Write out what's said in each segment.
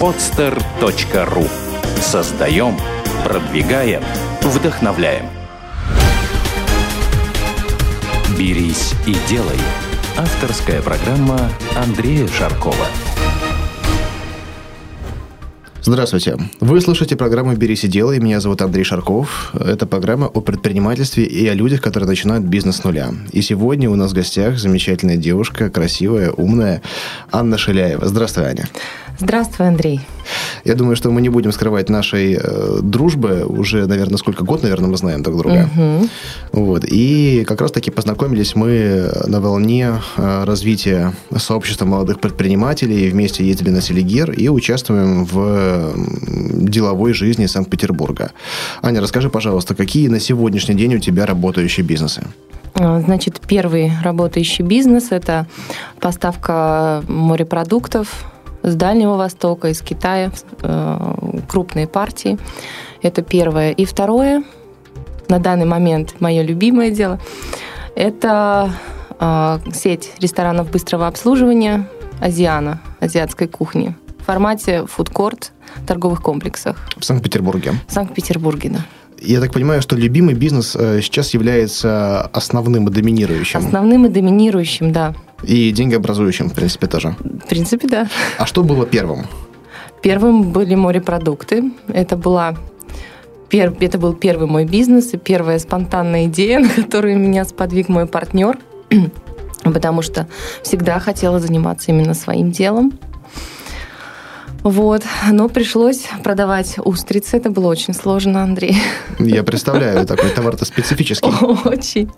podster.ru Создаем, продвигаем, вдохновляем. «Берись и делай» – авторская программа Андрея Шаркова. Здравствуйте. Вы слушаете программу «Берись и делай». Меня зовут Андрей Шарков. Это программа о предпринимательстве и о людях, которые начинают бизнес с нуля. И сегодня у нас в гостях замечательная девушка, красивая, умная Анна Шиляева. Здравствуй, Аня. Здравствуй, Андрей. Я думаю, что мы не будем скрывать нашей э, дружбы. Уже, наверное, сколько год, наверное, мы знаем друг друга. Угу. Вот. И как раз-таки познакомились мы на волне э, развития сообщества молодых предпринимателей. Вместе ездили на Селигер и участвуем в деловой жизни Санкт-Петербурга. Аня, расскажи, пожалуйста, какие на сегодняшний день у тебя работающие бизнесы? А, значит, первый работающий бизнес – это поставка морепродуктов с Дальнего Востока, из Китая, э, крупные партии. Это первое. И второе, на данный момент мое любимое дело, это э, сеть ресторанов быстрого обслуживания «Азиана», азиатской кухни в формате фудкорт торговых комплексах. В Санкт-Петербурге? В Санкт-Петербурге, да. Я так понимаю, что любимый бизнес э, сейчас является основным и доминирующим. Основным и доминирующим, да. И деньгообразующим, в принципе, тоже. В принципе, да. А что было первым? Первым были морепродукты. Это была это был первый мой бизнес и первая спонтанная идея, на которую меня сподвиг мой партнер, потому что всегда хотела заниматься именно своим делом. Вот. Но пришлось продавать устрицы. Это было очень сложно, Андрей. Я представляю, такой товар-то специфический. Очень.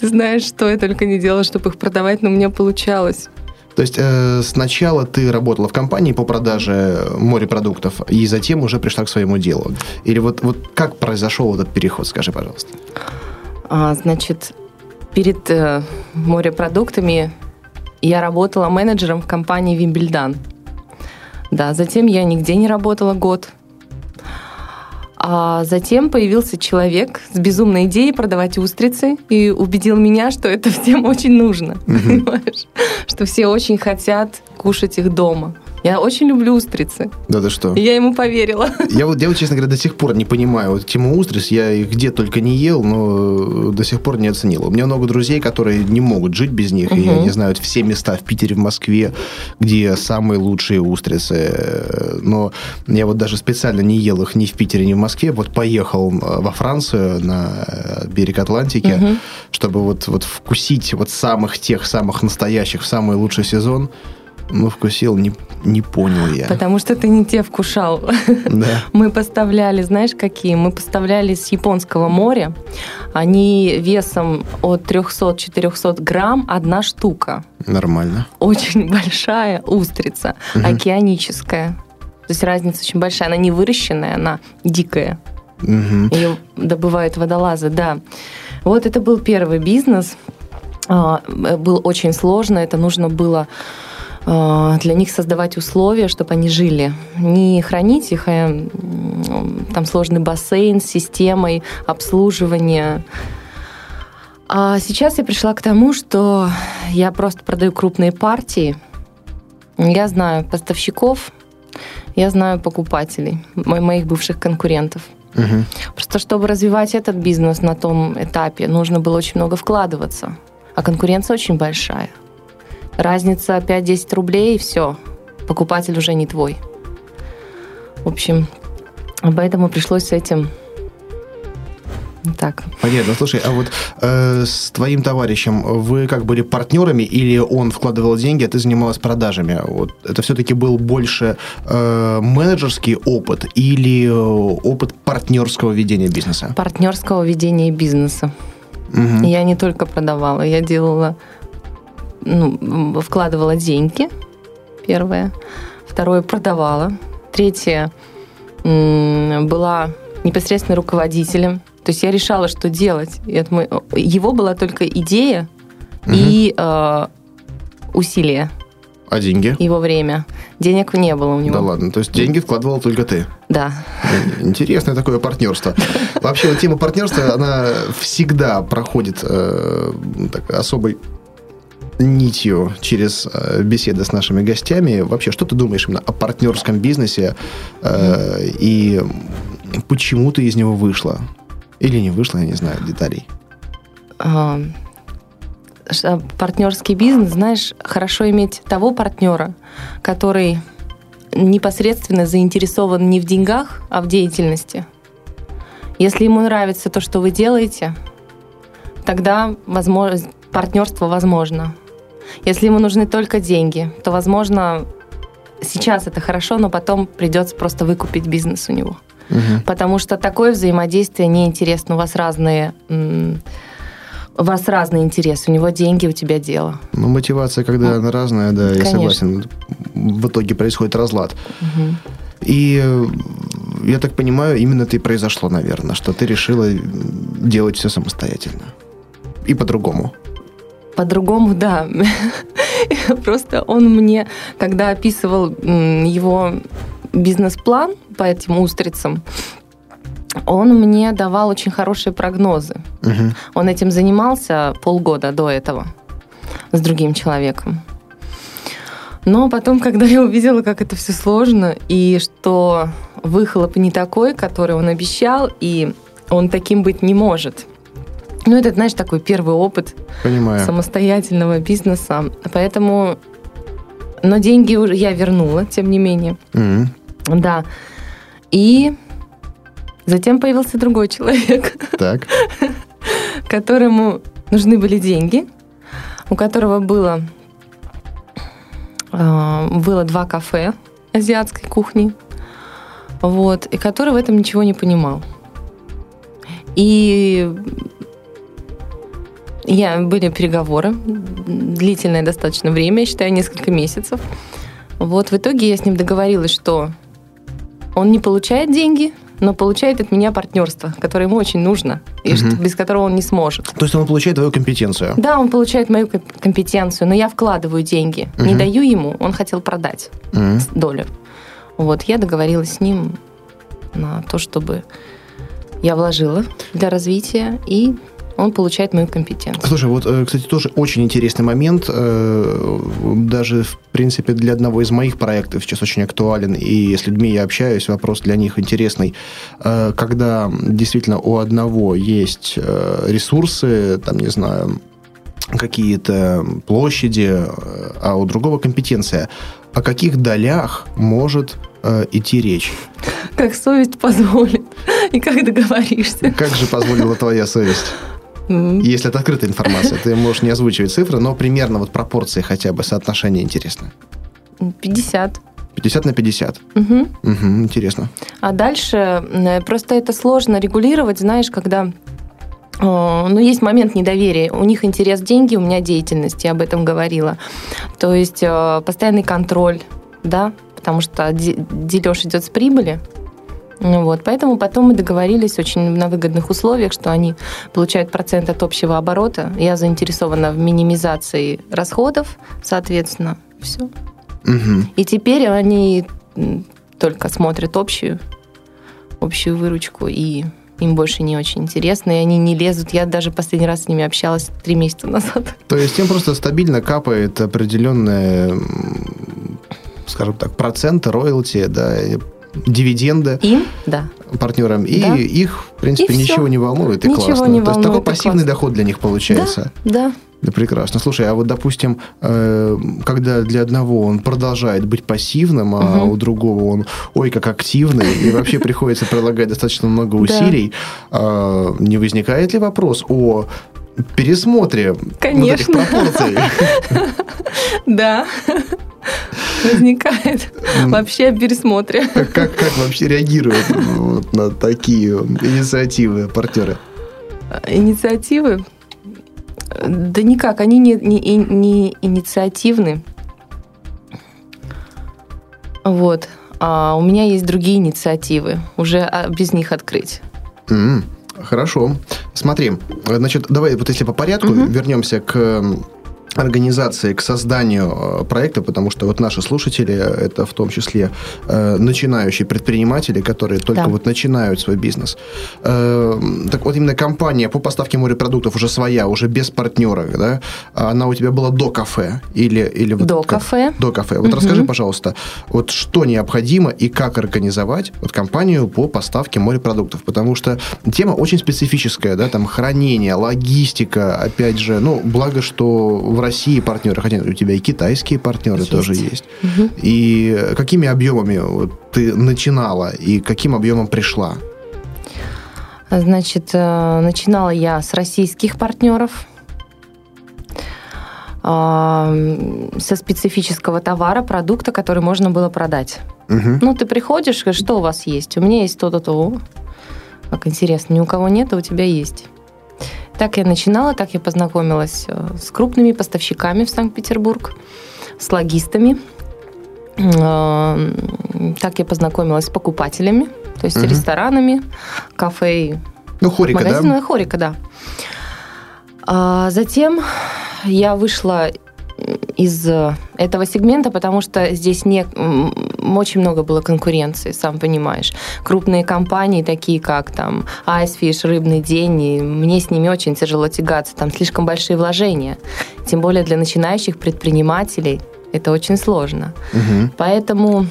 Ты знаешь, что я только не делала, чтобы их продавать, но у меня получалось. То есть э, сначала ты работала в компании по продаже морепродуктов, и затем уже пришла к своему делу. Или вот, вот как произошел этот переход, скажи, пожалуйста. А, значит, перед э, морепродуктами я работала менеджером в компании Вимбельдан. Да, затем я нигде не работала год. А затем появился человек с безумной идеей продавать устрицы и убедил меня, что это всем очень нужно. Mm-hmm. Понимаешь? Что все очень хотят кушать их дома. Я очень люблю устрицы. Да ты что? И я ему поверила. Я вот, я вот, честно говоря, до сих пор не понимаю вот тему устриц. Я их где только не ел, но до сих пор не оценил. У меня много друзей, которые не могут жить без них. Угу. И они знают все места в Питере, в Москве, где самые лучшие устрицы. Но я вот даже специально не ел их ни в Питере, ни в Москве. Вот поехал во Францию, на берег Атлантики, угу. чтобы вот, вот вкусить вот самых тех, самых настоящих в самый лучший сезон. Ну, вкусил, не, не понял я. Потому что ты не те вкушал. Да. Мы поставляли, знаешь, какие? Мы поставляли с Японского моря. Они весом от 300-400 грамм одна штука. Нормально. Очень большая устрица, угу. океаническая. То есть разница очень большая. Она не выращенная, она дикая. Угу. Ее добывают водолазы, да. Вот это был первый бизнес. А, был очень сложно. Это нужно было Э, для них создавать условия, чтобы они жили. Не хранить их, а там сложный бассейн с системой обслуживания. А сейчас я пришла к тому, что я просто продаю крупные партии. Я знаю поставщиков, я знаю покупателей, моих бывших конкурентов. Угу. Просто чтобы развивать этот бизнес на том этапе, нужно было очень много вкладываться. А конкуренция очень большая. Разница 5-10 рублей, и все. Покупатель уже не твой. В общем, поэтому пришлось с этим так. Понятно. Слушай, а вот э, с твоим товарищем вы как были партнерами или он вкладывал деньги, а ты занималась продажами? Вот это все-таки был больше э, менеджерский опыт или опыт партнерского ведения бизнеса? Партнерского ведения бизнеса. Угу. Я не только продавала, я делала ну, вкладывала деньги, первое. Второе, продавала. Третье, была непосредственно руководителем. То есть я решала, что делать. Мой... Его была только идея угу. и э, усилия. А деньги? Его время. Денег не было у него. Да ладно, то есть деньги вкладывала только ты? Да. Интересное такое партнерство. Вообще, вот тема партнерства, она всегда проходит э, так, особой нитью через э, беседы с нашими гостями. Вообще, что ты думаешь именно о партнерском бизнесе э, и почему ты из него вышла? Или не вышла, я не знаю, деталей. А, партнерский бизнес, знаешь, хорошо иметь того партнера, который непосредственно заинтересован не в деньгах, а в деятельности. Если ему нравится то, что вы делаете, тогда возможно, партнерство возможно. Если ему нужны только деньги, то, возможно, сейчас это хорошо, но потом придется просто выкупить бизнес у него. Угу. Потому что такое взаимодействие неинтересно. У вас разные у вас разные интересы. У него деньги, у тебя дело. Ну, мотивация, когда ну, она разная, да, Конечно. я согласен. В итоге происходит разлад. Угу. И э, я так понимаю, именно это и произошло, наверное, что ты решила делать все самостоятельно. И по-другому. По-другому, да. Просто он мне, когда описывал его бизнес-план по этим устрицам, он мне давал очень хорошие прогнозы. Угу. Он этим занимался полгода до этого с другим человеком. Но потом, когда я увидела, как это все сложно, и что выхлоп не такой, который он обещал, и он таким быть не может. Ну, это, знаешь, такой первый опыт Понимаю. самостоятельного бизнеса. Поэтому... Но деньги уже я вернула, тем не менее. Mm-hmm. Да. И Затем появился другой человек, так. которому нужны были деньги, у которого было, а, было два кафе азиатской кухни, вот, и который в этом ничего не понимал. И я, были переговоры, длительное достаточно время, я считаю, несколько месяцев. Вот в итоге я с ним договорилась, что он не получает деньги, но получает от меня партнерство, которое ему очень нужно, и угу. без которого он не сможет. То есть он получает твою компетенцию? Да, он получает мою компетенцию, но я вкладываю деньги, угу. не даю ему, он хотел продать угу. долю. Вот, я договорилась с ним на то, чтобы я вложила для развития, и он получает мою компетенцию. Слушай, вот, э, кстати, тоже очень интересный момент. Э, даже, в принципе, для одного из моих проектов сейчас очень актуален, и с людьми я общаюсь, вопрос для них интересный. Э, когда действительно у одного есть ресурсы, там, не знаю, какие-то площади, а у другого компетенция. О каких долях может идти речь? Как совесть позволит и как договоришься. Как же позволила твоя совесть? Mm-hmm. Если это открытая информация, ты можешь не озвучивать цифры, но примерно вот пропорции хотя бы, соотношение интересно. 50. 50 на 50. Угу. Угу, интересно. А дальше просто это сложно регулировать, знаешь, когда ну, есть момент недоверия. У них интерес деньги, у меня деятельность, я об этом говорила. То есть э, постоянный контроль, да, потому что дележ идет с прибыли, вот, поэтому потом мы договорились очень на выгодных условиях, что они получают процент от общего оборота. Я заинтересована в минимизации расходов, соответственно, все. Угу. И теперь они только смотрят общую, общую выручку, и им больше не очень интересно, и они не лезут. Я даже последний раз с ними общалась три месяца назад. То есть им просто стабильно капает определенные, скажем так, проценты, роялти, да, дивиденды им, да. партнерам, и да. их, в принципе, и ничего все. не волнует, и ничего классно. Не волнует, То есть такой пассивный классно. доход для них получается. Да, да. Да, прекрасно. Слушай, а вот, допустим, э, когда для одного он продолжает быть пассивным, а угу. у другого он, ой, как активный, и вообще приходится прилагать достаточно много усилий, а, не возникает ли вопрос о пересмотре Конечно. вот этих пропорций? Да возникает вообще пересмотре. Как, как, как вообще реагируют вот на такие инициативы партнеры? Инициативы? Да никак, они не, не, не инициативны. Вот. А у меня есть другие инициативы. Уже а, без них открыть. Mm, хорошо. Смотри, значит, давай вот если по порядку угу. вернемся к организации к созданию э, проекта, потому что вот наши слушатели, это в том числе э, начинающие предприниматели, которые только да. вот начинают свой бизнес. Э, так вот именно компания по поставке морепродуктов уже своя, уже без партнера, да? Она у тебя была до кафе или или вот до как, кафе? До кафе. Вот угу. расскажи, пожалуйста, вот что необходимо и как организовать вот компанию по поставке морепродуктов, потому что тема очень специфическая, да, там хранение, логистика, опять же, ну благо что в России партнеры, хотя у тебя и китайские партнеры есть. тоже есть. Угу. И какими объемами вот, ты начинала и каким объемом пришла? Значит, э, начинала я с российских партнеров, со специфического товара, продукта, который можно было продать. Угу. Ну, ты приходишь, что у вас есть? У меня есть то-то, то. Как интересно, ни у кого нет, а у тебя есть. Так я начинала, так я познакомилась э, с крупными поставщиками в Санкт-Петербург, с логистами. Э, так я познакомилась с покупателями, то есть угу. ресторанами, кафе, ну, хорика, магазины, да? хорика, да. А затем я вышла из этого сегмента, потому что здесь не, очень много было конкуренции, сам понимаешь. Крупные компании, такие как там Icefish, Рыбный день, и мне с ними очень тяжело тягаться, там слишком большие вложения. Тем более для начинающих предпринимателей это очень сложно. Угу. Поэтому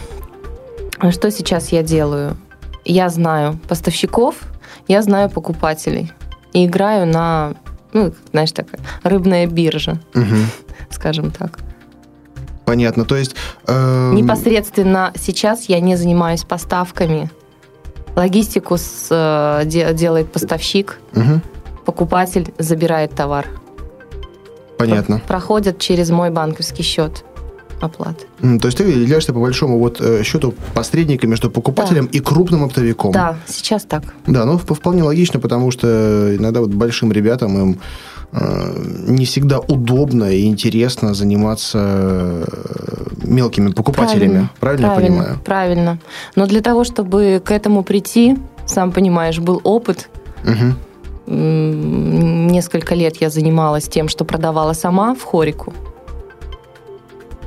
что сейчас я делаю? Я знаю поставщиков, я знаю покупателей и играю на ну, знаешь, такая рыбная биржа, угу. скажем так. Понятно, то есть... Э... Непосредственно сейчас я не занимаюсь поставками. Логистику с, э, делает поставщик, угу. покупатель забирает товар. Понятно. Проходят через мой банковский счет оплаты. То есть ты являешься по большому вот э, счету посредником между покупателем да. и крупным оптовиком. Да, сейчас так. Да, ну вполне логично, потому что иногда вот большим ребятам им не всегда удобно и интересно заниматься э, мелкими покупателями. Правильно, правильно, правильно я понимаю? Правильно. Но для того, чтобы к этому прийти, сам понимаешь, был опыт. Угу. Несколько лет я занималась тем, что продавала сама в хорику.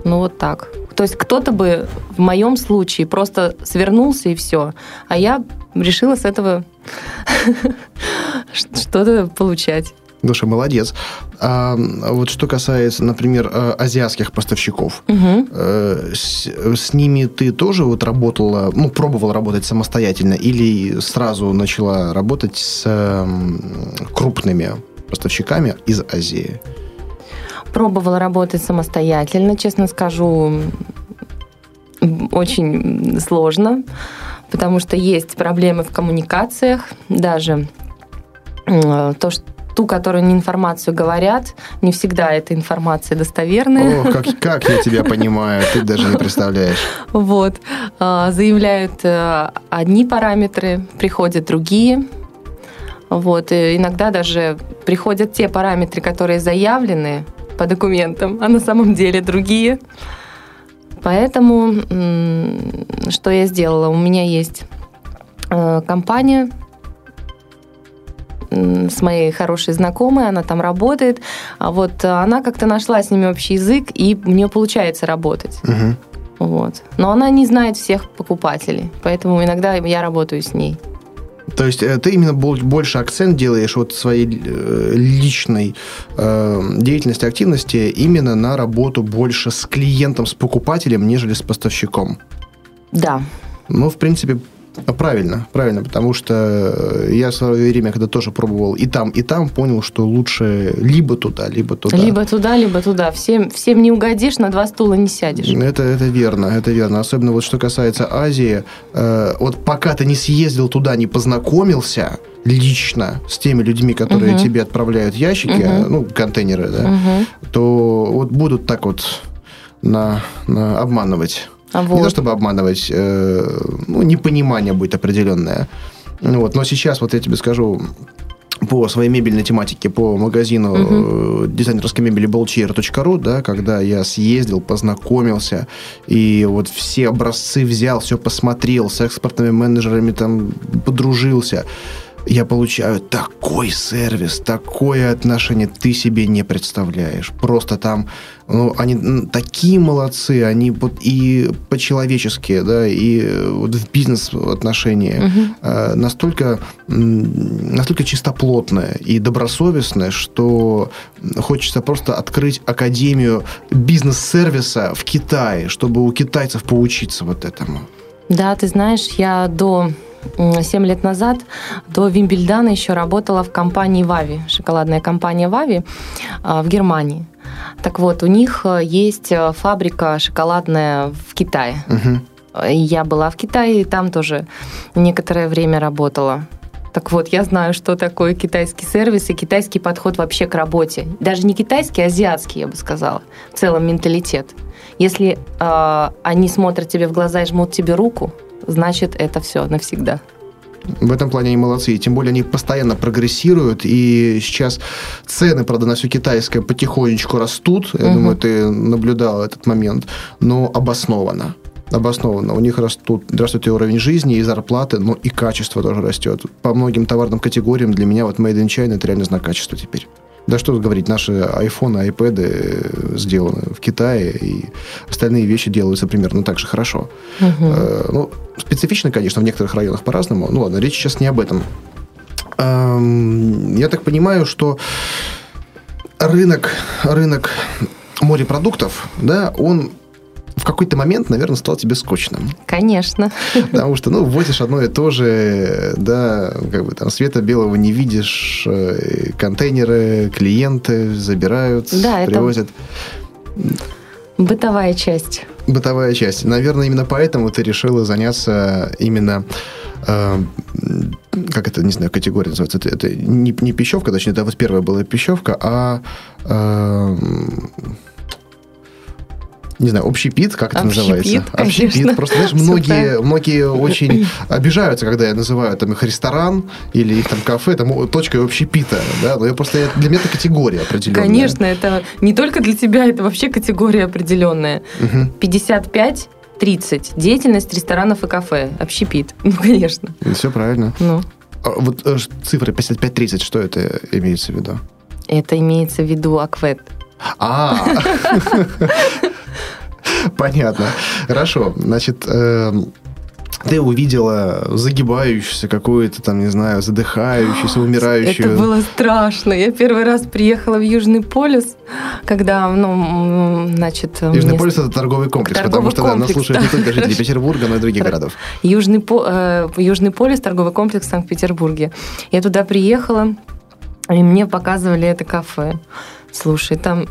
Ну вот так. То есть кто-то бы в моем случае просто свернулся и все, а я решила с этого что-то получать. Душа, молодец. А вот что касается, например, э, азиатских поставщиков, угу. с, с ними ты тоже вот работала, ну, пробовала работать самостоятельно или сразу начала работать с крупными поставщиками из Азии? Пробовала работать самостоятельно, честно скажу, очень сложно, потому что есть проблемы в коммуникациях, даже то, что ту, которую информацию говорят, не всегда эта информация достоверная. О, как, как я тебя понимаю, ты даже не представляешь. Вот. А, заявляют э, одни параметры, приходят другие. Вот. И иногда даже приходят те параметры, которые заявлены, по документам, а на самом деле другие. Поэтому что я сделала? У меня есть э, компания с моей хорошей знакомой, она там работает. А вот она как-то нашла с ними общий язык, и у нее получается работать. Угу. Вот. Но она не знает всех покупателей, поэтому иногда я работаю с ней. То есть э, ты именно больше акцент делаешь вот своей э, личной э, деятельности, активности именно на работу больше с клиентом, с покупателем, нежели с поставщиком. Да. Ну, в принципе, Правильно, правильно, потому что э, я в свое время, когда тоже пробовал и там, и там, понял, что лучше либо туда, либо туда. Либо туда, либо туда. Всем, всем не угодишь, на два стула не сядешь. Это, это верно, это верно. Особенно вот что касается Азии. Э, вот пока ты не съездил туда, не познакомился лично с теми людьми, которые угу. тебе отправляют ящики, угу. ну, контейнеры, да, угу. то вот будут так вот на, на обманывать. А вот. Не то чтобы обманывать, э, ну, непонимание будет определенное. Вот. Но сейчас, вот я тебе скажу, по своей мебельной тематике, по магазину угу. дизайнерской мебели bolchair.ru, да, когда я съездил, познакомился, и вот все образцы взял, все посмотрел, с экспортными менеджерами там подружился. Я получаю такой сервис, такое отношение, ты себе не представляешь. Просто там, ну, они такие молодцы, они вот и по-человечески, да, и вот в бизнес-отношении угу. э, настолько, настолько чистоплотное и добросовестное, что хочется просто открыть академию бизнес-сервиса в Китае, чтобы у китайцев поучиться вот этому. Да, ты знаешь, я до 7 лет назад до Вимбельдана еще работала в компании Вави, шоколадная компания Вави в Германии. Так вот, у них э, есть э, фабрика шоколадная в Китае. Угу. Я была в Китае, и там тоже некоторое время работала. Так вот, я знаю, что такое китайский сервис и китайский подход вообще к работе. Даже не китайский, а азиатский, я бы сказала. В целом менталитет. Если э, они смотрят тебе в глаза и жмут тебе руку, значит, это все навсегда. В этом плане они молодцы. И тем более они постоянно прогрессируют. И сейчас цены, правда, на все китайское потихонечку растут. Я угу. думаю, ты наблюдал этот момент. Но обоснованно. Обоснованно. У них растут, растет и уровень жизни, и зарплаты, но и качество тоже растет. По многим товарным категориям для меня вот Made in China это реально знак качества теперь. Да что говорить, наши айфоны, айпэды э, сделаны в Китае, и остальные вещи делаются примерно так же хорошо. Угу. Ну, специфично, конечно, в некоторых районах по-разному. Ну ладно, речь сейчас не об этом. Эм, я так понимаю, что рынок, рынок морепродуктов, да, он в какой-то момент, наверное, стал тебе скучным. Конечно. Потому что, ну, возишь одно и то же, да, как бы там света белого не видишь, э, контейнеры, клиенты забирают, да, привозят. Это бытовая часть. Бытовая часть. Наверное, именно поэтому ты решила заняться именно э, как это, не знаю, категория называется, это, это не, не пищевка, точнее, это вот первая была пищевка, а э, не знаю, общепит, как это общепит, называется? Конечно. Общепит. Просто, знаешь, многие, многие очень обижаются, когда я называю там их ресторан или их там кафе, там точкой общепита, да, но я просто, для меня это категория определенная. Конечно, это не только для тебя, это вообще категория определенная. Угу. 55 30. Деятельность ресторанов и кафе. Общепит. Ну, конечно. Все правильно. Ну. А вот э, цифры 55-30, что это имеется в виду? Это имеется в виду аквет. А, Понятно. Хорошо. Значит, эм, ты увидела загибающуюся какую-то там, не знаю, задыхающуюся, умирающую. Это было страшно. Я первый раз приехала в Южный полюс, когда, ну, значит... Южный полюс – это торговый комплекс, торговый потому что комплекс, да, нас слушают да. не только жители Петербурга, но и других городов. Южный, э, Южный полюс – торговый комплекс в Санкт-Петербурге. Я туда приехала, и мне показывали это кафе. Слушай, там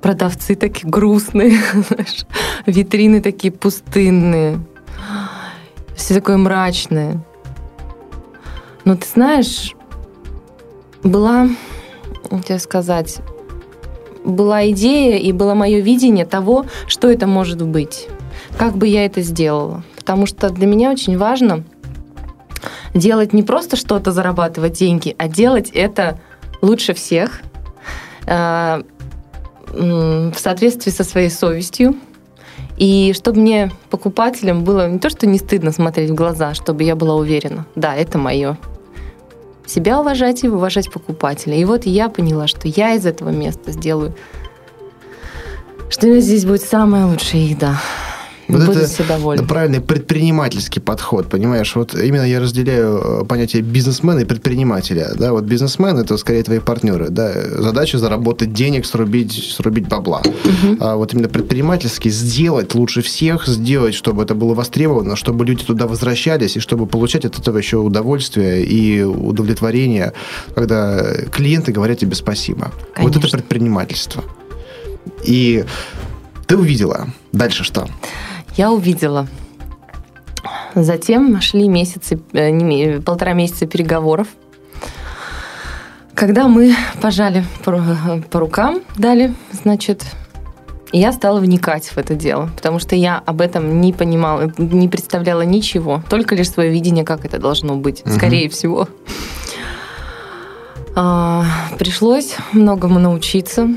продавцы такие грустные, витрины такие пустынные, все такое мрачное. Но ты знаешь, была, тебе сказать, была идея и было мое видение того, что это может быть. Как бы я это сделала. Потому что для меня очень важно делать не просто что-то, зарабатывать деньги, а делать это лучше всех, э, в соответствии со своей совестью. И чтобы мне, покупателям, было не то, что не стыдно смотреть в глаза, чтобы я была уверена, да, это мое. Себя уважать и уважать покупателя. И вот я поняла, что я из этого места сделаю, что здесь будет самая лучшая еда. Вот Буду это довольна. правильный предпринимательский подход, понимаешь? Вот именно я разделяю э, понятие бизнесмена и предпринимателя. Да? Вот бизнесмен – это скорее твои партнеры. Да? Задача заработать денег, срубить, срубить бабла. Угу. А вот именно предпринимательский – сделать лучше всех, сделать, чтобы это было востребовано, чтобы люди туда возвращались, и чтобы получать от этого еще удовольствие и удовлетворение, когда клиенты говорят тебе спасибо. Конечно. Вот это предпринимательство. И ты увидела. Дальше что? Я увидела. Затем шли месяцы, э, полтора месяца переговоров. Когда мы пожали по, рукам, дали, значит, я стала вникать в это дело, потому что я об этом не понимала, не представляла ничего, только лишь свое видение, как это должно быть, угу. скорее всего. А, пришлось многому научиться,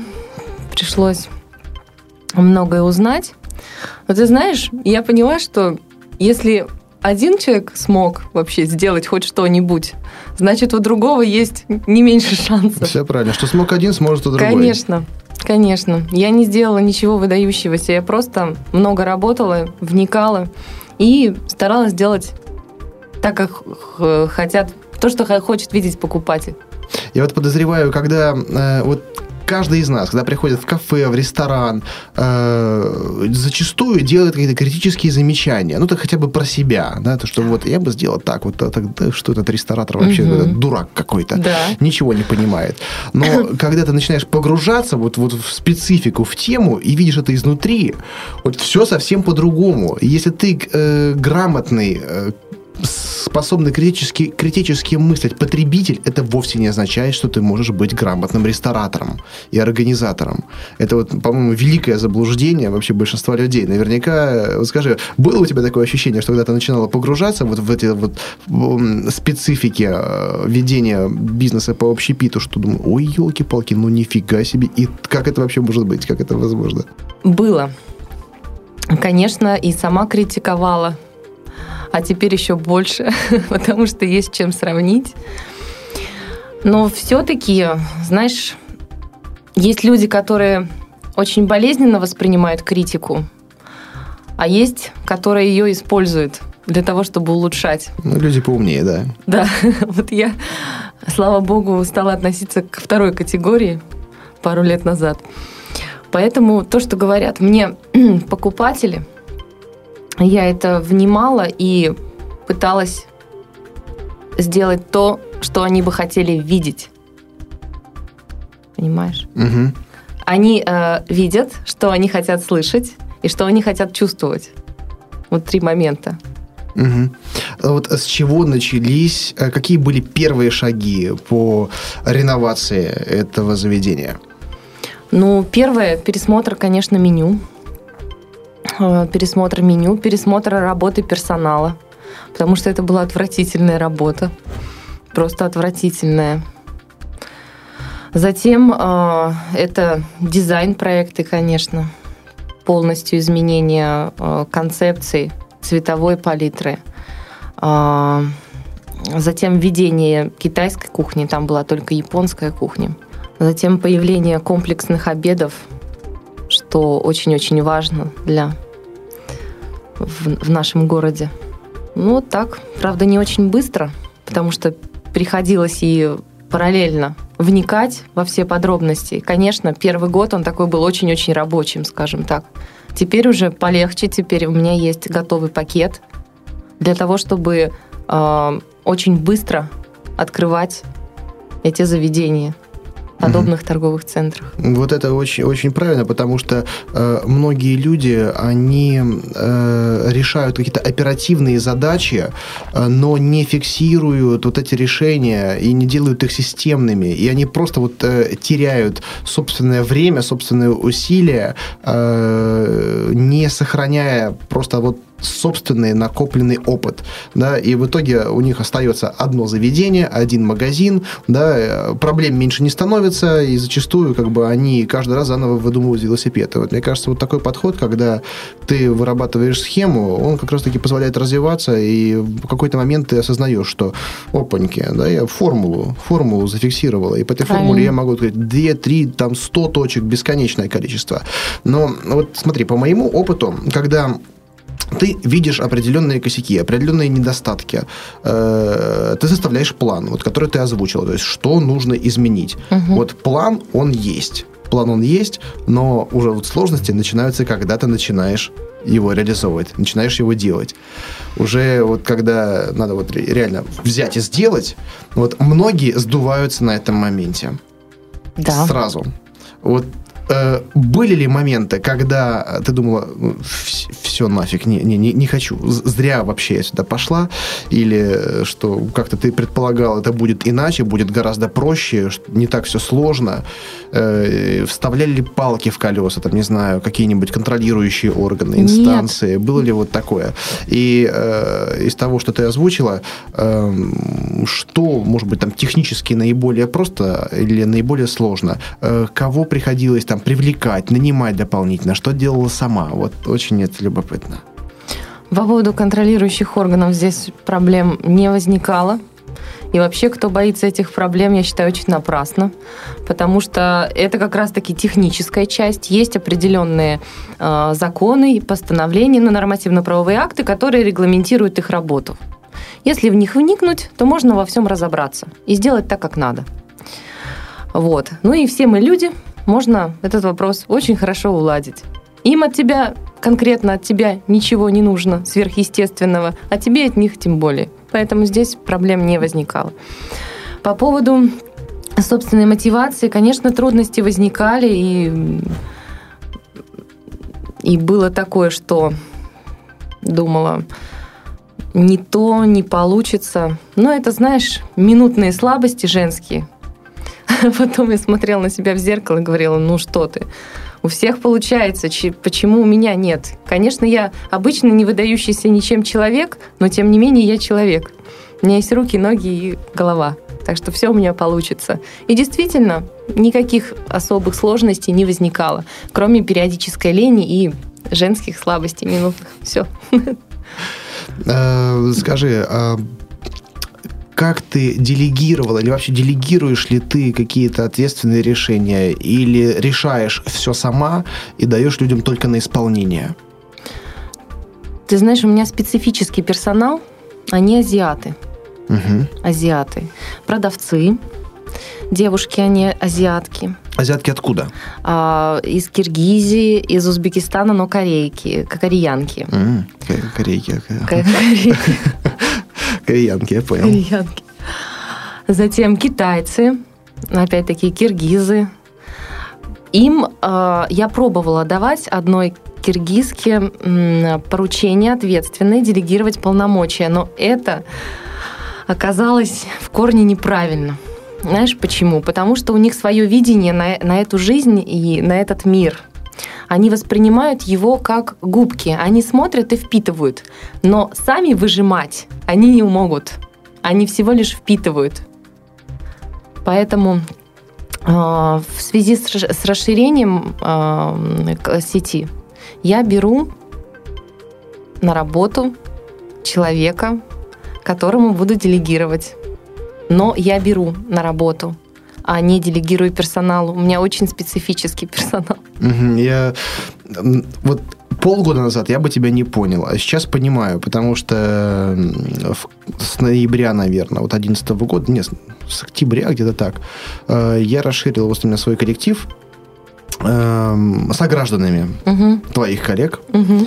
пришлось многое узнать. Но ты знаешь, я поняла, что если один человек смог вообще сделать хоть что-нибудь, значит, у другого есть не меньше шансов. Все правильно. Что смог один, сможет и другой. Конечно. Конечно. Я не сделала ничего выдающегося. Я просто много работала, вникала и старалась делать так, как хотят, то, что хочет видеть покупатель. Я вот подозреваю, когда э, вот каждый из нас, когда приходит в кафе, в ресторан, э, зачастую делает какие-то критические замечания. Ну, так хотя бы про себя, да, то, что вот я бы сделал так, вот так, да, что этот ресторатор вообще угу. дурак какой-то, да. ничего не понимает. Но когда ты начинаешь погружаться вот, вот в специфику, в тему, и видишь это изнутри, вот все совсем по-другому. Если ты э, грамотный э, способный критически, критически мыслить потребитель, это вовсе не означает, что ты можешь быть грамотным ресторатором и организатором. Это вот, по-моему, великое заблуждение вообще большинства людей. Наверняка, вот скажи, было у тебя такое ощущение, что когда ты начинала погружаться вот в эти вот специфики э, ведения бизнеса по общепиту, что думаю, ой, елки-палки, ну нифига себе, и как это вообще может быть, как это возможно? Было. Конечно, и сама критиковала а теперь еще больше, потому что есть чем сравнить. Но все-таки, знаешь, есть люди, которые очень болезненно воспринимают критику, а есть, которые ее используют для того, чтобы улучшать. Ну, люди поумнее, да. Да, вот я, слава богу, стала относиться к второй категории пару лет назад. Поэтому то, что говорят мне покупатели – я это внимала и пыталась сделать то, что они бы хотели видеть. Понимаешь? Угу. Они э, видят, что они хотят слышать и что они хотят чувствовать. Вот три момента. Угу. Вот с чего начались, э, какие были первые шаги по реновации этого заведения? Ну, первое, пересмотр, конечно, меню. Э, пересмотр меню, пересмотр работы персонала, потому что это была отвратительная работа, просто отвратительная. Затем э, это дизайн-проекты, конечно, полностью изменение э, концепции цветовой палитры. Э, затем введение китайской кухни, там была только японская кухня. Затем появление комплексных обедов что очень-очень важно для в, в нашем городе. Ну, так. Правда, не очень быстро, потому что приходилось и параллельно вникать во все подробности. Конечно, первый год он такой был очень-очень рабочим, скажем так. Теперь уже полегче, теперь у меня есть готовый пакет для того, чтобы э, очень быстро открывать эти заведения подобных угу. торговых центрах. Вот это очень, очень правильно, потому что э, многие люди, они э, решают какие-то оперативные задачи, э, но не фиксируют вот эти решения и не делают их системными, и они просто вот э, теряют собственное время, собственные усилия, э, не сохраняя просто вот собственный накопленный опыт, да, и в итоге у них остается одно заведение, один магазин, да, проблем меньше не становится, и зачастую как бы они каждый раз заново выдумывают велосипед. И вот мне кажется, вот такой подход, когда ты вырабатываешь схему, он как раз-таки позволяет развиваться, и в какой-то момент ты осознаешь, что опаньки, да, я формулу, формулу зафиксировала, и по этой Правильно. формуле я могу сказать 2, 3, там 100 точек, бесконечное количество. Но вот смотри, по моему опыту, когда ты видишь определенные косяки, определенные недостатки. Э, ты составляешь план, вот, который ты озвучил, то есть что нужно изменить. Угу. Вот план, он есть. План он есть, но уже вот сложности начинаются, когда ты начинаешь его реализовывать, начинаешь его делать. Уже вот когда надо вот реально взять и сделать, вот многие сдуваются на этом моменте. Да. Сразу. Вот Э, были ли моменты, когда ты думала, «Ну, все нафиг, не, не, не хочу, зря вообще я сюда пошла, или э, что как-то ты предполагал, это будет иначе, будет гораздо проще, не так все сложно, э, вставляли ли палки в колеса, там, не знаю, какие-нибудь контролирующие органы, инстанции, Нет. было ли вот такое? И э, из того, что ты озвучила, э, что, может быть, там технически наиболее просто или наиболее сложно? Э, кого приходилось там там привлекать, нанимать дополнительно? Что делала сама? Вот очень это любопытно. По поводу контролирующих органов здесь проблем не возникало. И вообще, кто боится этих проблем, я считаю, очень напрасно, потому что это как раз-таки техническая часть. Есть определенные э, законы, постановления, на нормативно-правовые акты, которые регламентируют их работу. Если в них вникнуть, то можно во всем разобраться и сделать так, как надо. Вот. Ну и все мы люди, можно этот вопрос очень хорошо уладить. Им от тебя, конкретно от тебя, ничего не нужно сверхъестественного, а тебе от них тем более поэтому здесь проблем не возникало. По поводу собственной мотивации, конечно, трудности возникали, и, и было такое, что думала, не то, не получится. Но это, знаешь, минутные слабости женские. Потом я смотрела на себя в зеркало и говорила, ну что ты, у всех получается, почему у меня нет? Конечно, я обычно не выдающийся ничем человек, но тем не менее я человек. У меня есть руки, ноги и голова. Так что все у меня получится. И действительно, никаких особых сложностей не возникало, кроме периодической лени и женских слабостей минутных. Все. Э, скажи, а как ты делегировала, или вообще делегируешь ли ты какие-то ответственные решения, или решаешь все сама и даешь людям только на исполнение? Ты знаешь, у меня специфический персонал, они азиаты. Угу. Азиаты. Продавцы, девушки, они азиатки. Азиатки откуда? А, из Киргизии, из Узбекистана, но корейки, кореянки. Mm, корейки. Корейки. Кореянки, я понял. Кореянки. Затем китайцы, опять-таки киргизы. Им э, я пробовала давать одной киргизке э, поручение ответственное, делегировать полномочия, но это оказалось в корне неправильно. Знаешь почему? Потому что у них свое видение на, на эту жизнь и на этот мир – они воспринимают его как губки. Они смотрят и впитывают. Но сами выжимать они не могут. Они всего лишь впитывают. Поэтому э, в связи с, расширением э, сети я беру на работу человека, которому буду делегировать. Но я беру на работу а не делегирую персоналу. У меня очень специфический персонал. Я вот полгода назад я бы тебя не понял, а сейчас понимаю, потому что с ноября, наверное, вот 11 года, нет, с октября где-то так, э, я расширил вот у меня свой коллектив э, с гражданами угу. твоих коллег. Угу.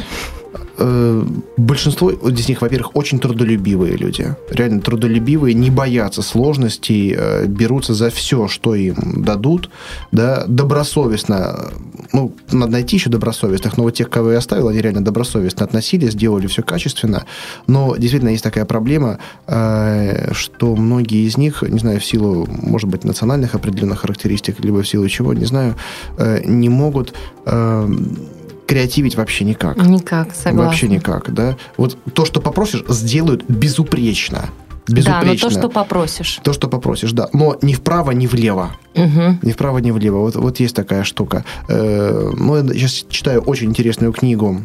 Э, большинство из них, во-первых, очень трудолюбивые люди. Реально трудолюбивые, не боятся сложностей, э, берутся за все, что им дадут, да, добросовестно, ну, надо найти еще добросовестных, но вот тех, кого я оставил, они реально добросовестно относились, сделали все качественно, но действительно есть такая проблема, э, что многие из них, не знаю, в силу, может быть, национальных определенных характеристик, либо в силу чего, не знаю, не могут креативить вообще никак. Никак, согласна. Вообще никак, да. Вот то, что попросишь, сделают безупречно. Безупречно. Да, но то, что попросишь. То, что попросишь, да. Но ни вправо, ни влево. Угу. Ни вправо, ни влево. Вот, вот есть такая штука. Э, ну, я сейчас читаю очень интересную книгу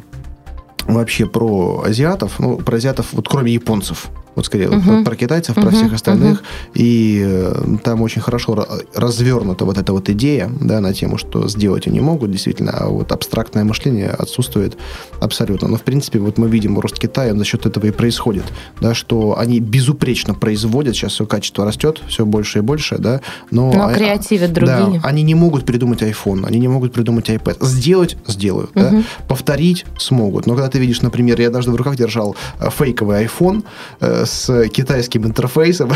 вообще про азиатов. Ну, про азиатов, вот кроме японцев вот скорее вот, про китайцев, uh-huh. про всех остальных, uh-huh. и э, там очень хорошо развернута вот эта вот идея, да, на тему, что сделать они могут, действительно, а вот абстрактное мышление отсутствует абсолютно. Но, в принципе, вот мы видим рост Китая, за счет этого и происходит, да, что они безупречно производят, сейчас все качество растет, все больше и больше, да, но... Но креативят другие. Да, они не могут придумать iPhone, они не могут придумать iPad. Сделать – сделают, uh-huh. да, повторить смогут. Но когда ты видишь, например, я даже в руках держал э, фейковый iPhone, э, с китайским интерфейсом.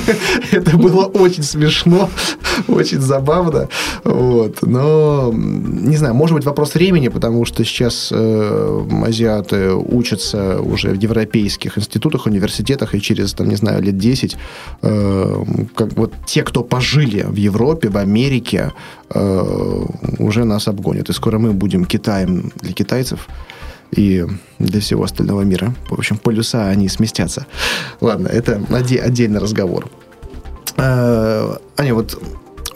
Это было очень смешно, очень забавно. Вот. Но, не знаю, может быть, вопрос времени, потому что сейчас э, азиаты учатся уже в европейских институтах, университетах, и через, там, не знаю, лет 10, э, как вот те, кто пожили в Европе, в Америке, э, уже нас обгонят. И скоро мы будем Китаем для китайцев и для всего остального мира. В общем, полюса, они сместятся. Ладно, это отдельный разговор. А, Аня, вот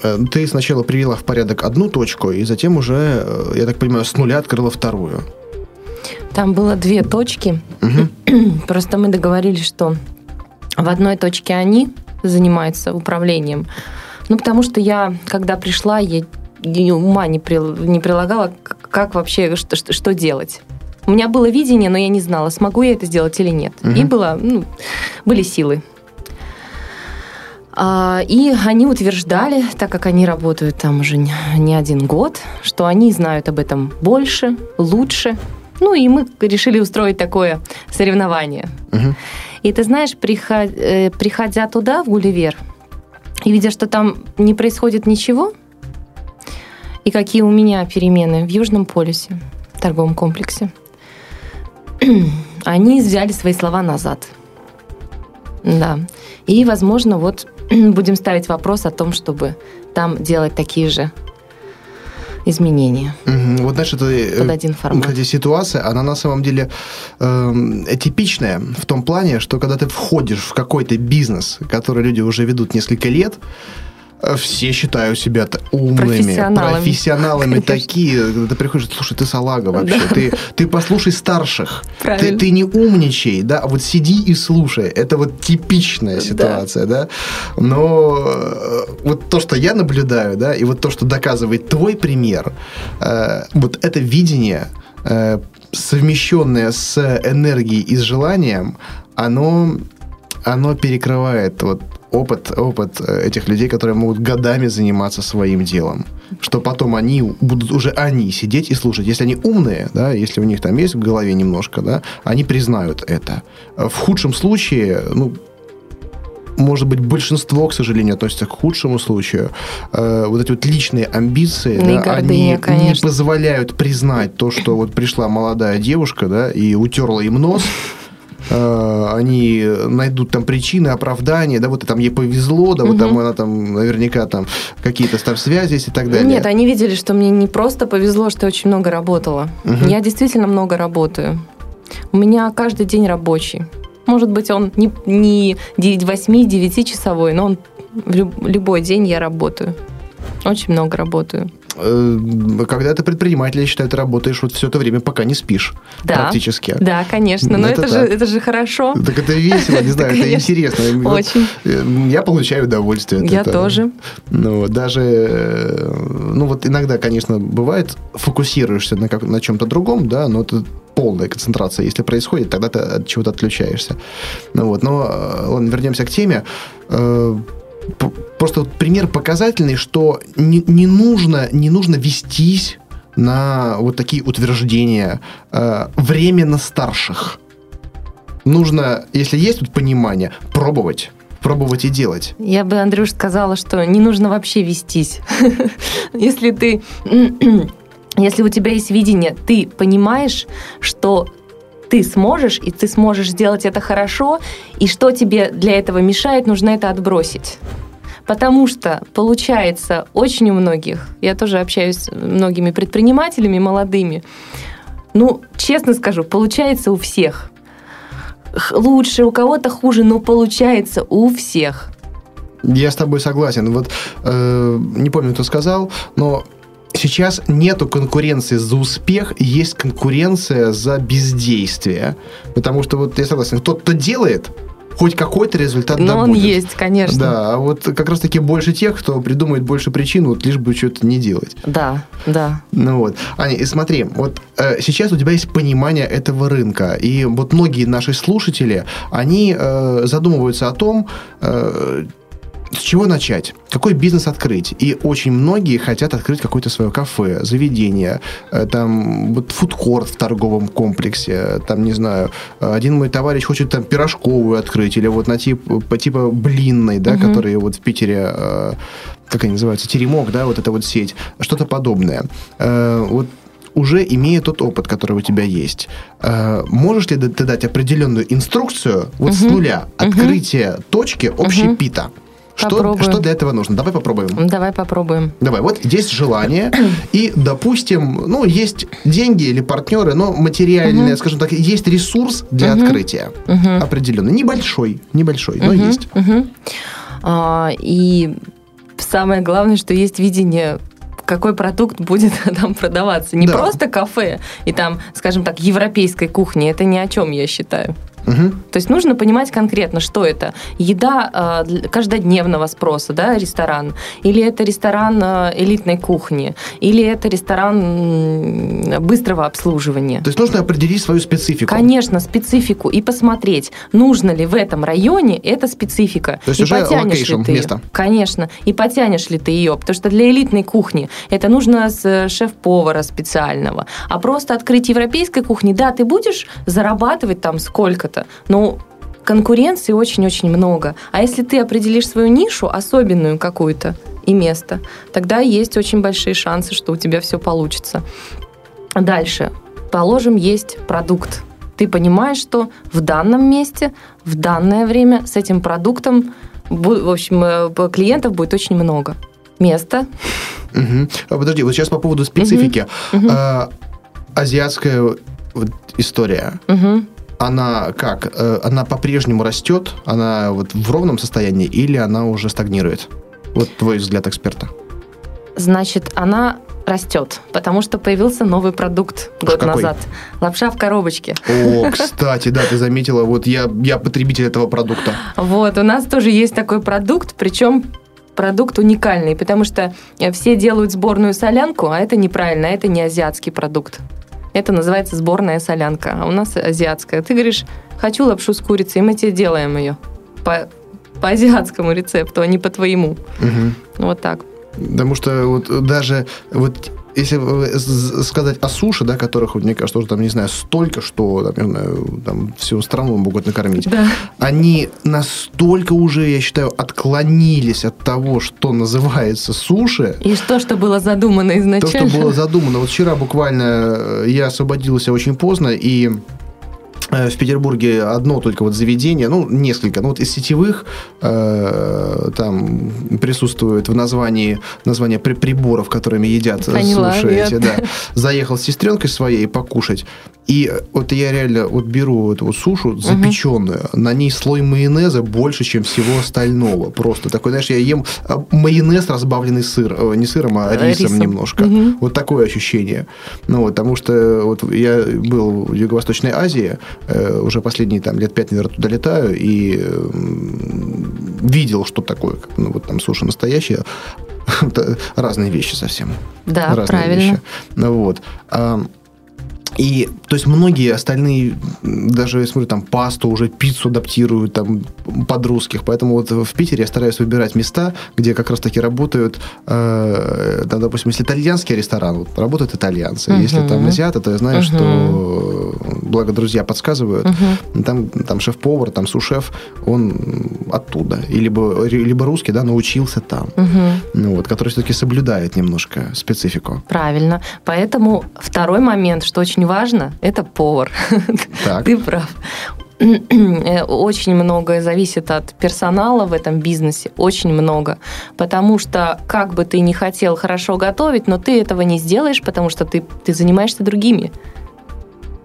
э, ты сначала привела в порядок одну точку, и затем уже, э, я так понимаю, с нуля открыла вторую. Там было две точки. Угу. Просто мы договорились, что в одной точке они занимаются управлением. Ну, потому что я, когда пришла, я ума не, при, не прилагала, как вообще, что, что делать. У меня было видение, но я не знала, смогу я это сделать или нет. Угу. И было, ну, были силы. А, и они утверждали, так как они работают там уже не один год, что они знают об этом больше, лучше. Ну и мы решили устроить такое соревнование. Угу. И ты знаешь, э, приходя туда, в Гулливер, и видя, что там не происходит ничего, и какие у меня перемены в Южном полюсе, в торговом комплексе, они взяли свои слова назад. Да. И, возможно, вот будем ставить вопрос о том, чтобы там делать такие же изменения. Угу. Вот знаешь, это э, под один формат. Эта ситуация, она на самом деле э, типичная в том плане, что когда ты входишь в какой-то бизнес, который люди уже ведут несколько лет, все считают себя умными, профессионалами, профессионалами такие. Ты приходишь, слушай, ты салага вообще, да. ты, ты послушай старших, ты, ты не умничай, да, вот сиди и слушай. Это вот типичная ситуация, да. да. Но э, вот то, что я наблюдаю, да, и вот то, что доказывает твой пример, э, вот это видение, э, совмещенное с энергией и с желанием, оно оно перекрывает вот опыт, опыт э, этих людей, которые могут годами заниматься своим делом. Что потом они будут уже они сидеть и слушать. Если они умные, да, если у них там есть в голове немножко, да, они признают это. В худшем случае, ну, может быть, большинство, к сожалению, относится к худшему случаю. Э, вот эти вот личные амбиции, да, гордыня, они конечно. не позволяют признать то, что вот пришла молодая девушка, да, и утерла им нос, они найдут там причины, оправдания, да, вот там ей повезло, да, угу. вот там она там наверняка там какие-то там связи есть и так далее. Нет, они видели, что мне не просто повезло, что я очень много работала. Угу. Я действительно много работаю. У меня каждый день рабочий. Может быть, он не, не 8-9 часовой, но он в любой день я работаю. Очень много работаю. Э, когда ты предприниматель, я считаю, ты работаешь вот все это время, пока не спишь. Да, практически. Да, конечно. Но это, это, же, это же хорошо. Так это весело, не знаю, это интересно. Очень. Э, я получаю удовольствие. Я тоже. Ну, даже, э, ну вот иногда, конечно, бывает, фокусируешься на, как, на чем-то другом, да, но это полная концентрация, если происходит, тогда ты от чего-то отключаешься. Ну, вот, но, ладно, вернемся к теме просто пример показательный, что не, не, нужно, не нужно вестись на вот такие утверждения э, временно старших. Нужно, если есть тут понимание, пробовать пробовать и делать. Я бы, Андрюш, сказала, что не нужно вообще вестись. Если ты... Если у тебя есть видение, ты понимаешь, что ты сможешь, и ты сможешь сделать это хорошо, и что тебе для этого мешает, нужно это отбросить. Потому что, получается, очень у многих, я тоже общаюсь с многими предпринимателями молодыми, ну, честно скажу, получается у всех. Лучше, у кого-то хуже, но получается у всех. Я с тобой согласен. Вот э, не помню, кто сказал, но сейчас нету конкуренции за успех, есть конкуренция за бездействие. Потому что вот я согласен, тот, кто делает, хоть какой-то результат Но да он есть, конечно. Да, а вот как раз-таки больше тех, кто придумает больше причин, вот лишь бы что-то не делать. Да, да. Ну вот. Аня, и смотри, вот э, сейчас у тебя есть понимание этого рынка, и вот многие наши слушатели, они э, задумываются о том, э, с чего начать? Какой бизнес открыть? И очень многие хотят открыть какое-то свое кафе, заведение, э, там вот фудкорт в торговом комплексе, там, не знаю, один мой товарищ хочет там пирожковую открыть, или вот на тип, по типа блинной, да, угу. которые вот в Питере, э, как они называются, теремок, да, вот эта вот сеть, что-то подобное. Э, вот уже имея тот опыт, который у тебя есть, можешь ли ты дать определенную инструкцию вот угу. с нуля открытия угу. точки общепита? Угу что, что для этого нужно? Давай попробуем. Давай попробуем. Давай, вот есть желание, и, допустим, ну, есть деньги или партнеры, но материальные, угу. скажем так, есть ресурс для угу. открытия угу. определенный. Небольшой, небольшой, угу. но есть. Угу. А, и самое главное, что есть видение какой продукт будет там продаваться. Не Да. просто кафе и там, скажем так, европейской кухни. Это ни о чем, я считаю. Мгм. То есть нужно понимать конкретно, что это. Еда э, каждодневного спроса, да, ресторан. Или это ресторан э, элитной кухни. Или это ресторан быстрого обслуживания. То есть нужно определить свою специфику. Конечно, специфику и посмотреть, нужно ли в этом районе эта специфика. То есть и уже потянешь location, ли ты ее. место. Конечно. И потянешь ли ты ее. Потому что для элитной кухни это нужно с э, шеф-повара специального. А просто открыть европейской кухни, да, ты будешь зарабатывать там сколько-то, но конкуренции очень-очень много. А если ты определишь свою нишу, особенную какую-то, и место, тогда есть очень большие шансы, что у тебя все получится. Дальше. Положим, есть продукт. Ты понимаешь, что в данном месте, в данное время с этим продуктом, в общем, э, клиентов будет очень много. Место. А, Подожди, вот сейчас по поводу специфики. Мгм. А, азиатская история, Мгм. Она как? Э, Она по-прежнему растет? Она вот в ровном состоянии или она уже стагнирует? Вот твой взгляд эксперта. Значит, она растет, потому что появился новый продукт Уж год какой? назад. Лапша в коробочке. О, кстати, да, ты заметила, вот я, я потребитель этого продукта. Вот, у нас тоже есть такой продукт, причем продукт уникальный, потому что э, все делают сборную солянку, а это неправильно, это не азиатский продукт. Это называется сборная солянка, а у нас азиатская. Ты говоришь, хочу лапшу с курицей, и мы тебе делаем ее по, по азиатскому рецепту, а не по твоему. Мгм. Вот так. Потому что вот даже вот если сказать о суше, да, которых, мне кажется, уже там, не знаю, столько, что там, не знаю, там всю страну могут накормить. Да. Они настолько уже, я считаю, отклонились от того, что называется суши, И что, что было задумано то, изначально? что было задумано. Вот вчера буквально э, я освободился очень поздно, и в Петербурге одно только вот заведение, ну, несколько, ну, вот из сетевых э, там присутствует в названии название при- приборов, которыми едят э, Поняла, суши нет. эти, да. Заехал с сестренкой своей покушать, и э, вот я реально вот беру эту вот сушу запеченную, на ней слой майонеза больше, чем всего остального. Просто такой, знаешь, я ем э, майонез, разбавленный сыр, э, не сыром, а Э, рисом, рисом. немножко. Мгм. Вот такое ощущение. Ну, вот, потому что вот я был в Юго-Восточной Азии, э, уже последние там, лет пять, наверное, туда летаю, и видел, что такое, ну, вот там суши настоящие. Разные вещи совсем. Да, разные правильно. вещи. Вот. А, И, то есть, многие остальные, даже, я смотрю, там, пасту, уже пиццу адаптируют, там, под русских. Поэтому вот в Питере я стараюсь выбирать места, где как раз-таки работают, э, там, допустим, если итальянский ресторан, вот, работают итальянцы. Мгм. Если там азиаты, то я знаю, Мгм. что, благо друзья подсказывают, Мгм. там, там шеф-повар, там сушеф, он оттуда. И либо, либо русский, да, научился там. Мгм. Ну, вот, который все-таки соблюдает немножко специфику. Правильно. Поэтому второй момент, что очень важно, это повар. Так. Ты прав. Очень многое зависит от персонала в этом бизнесе, очень много. Потому что, как бы ты ни хотел хорошо готовить, но ты этого не сделаешь, потому что ты, ты занимаешься другими.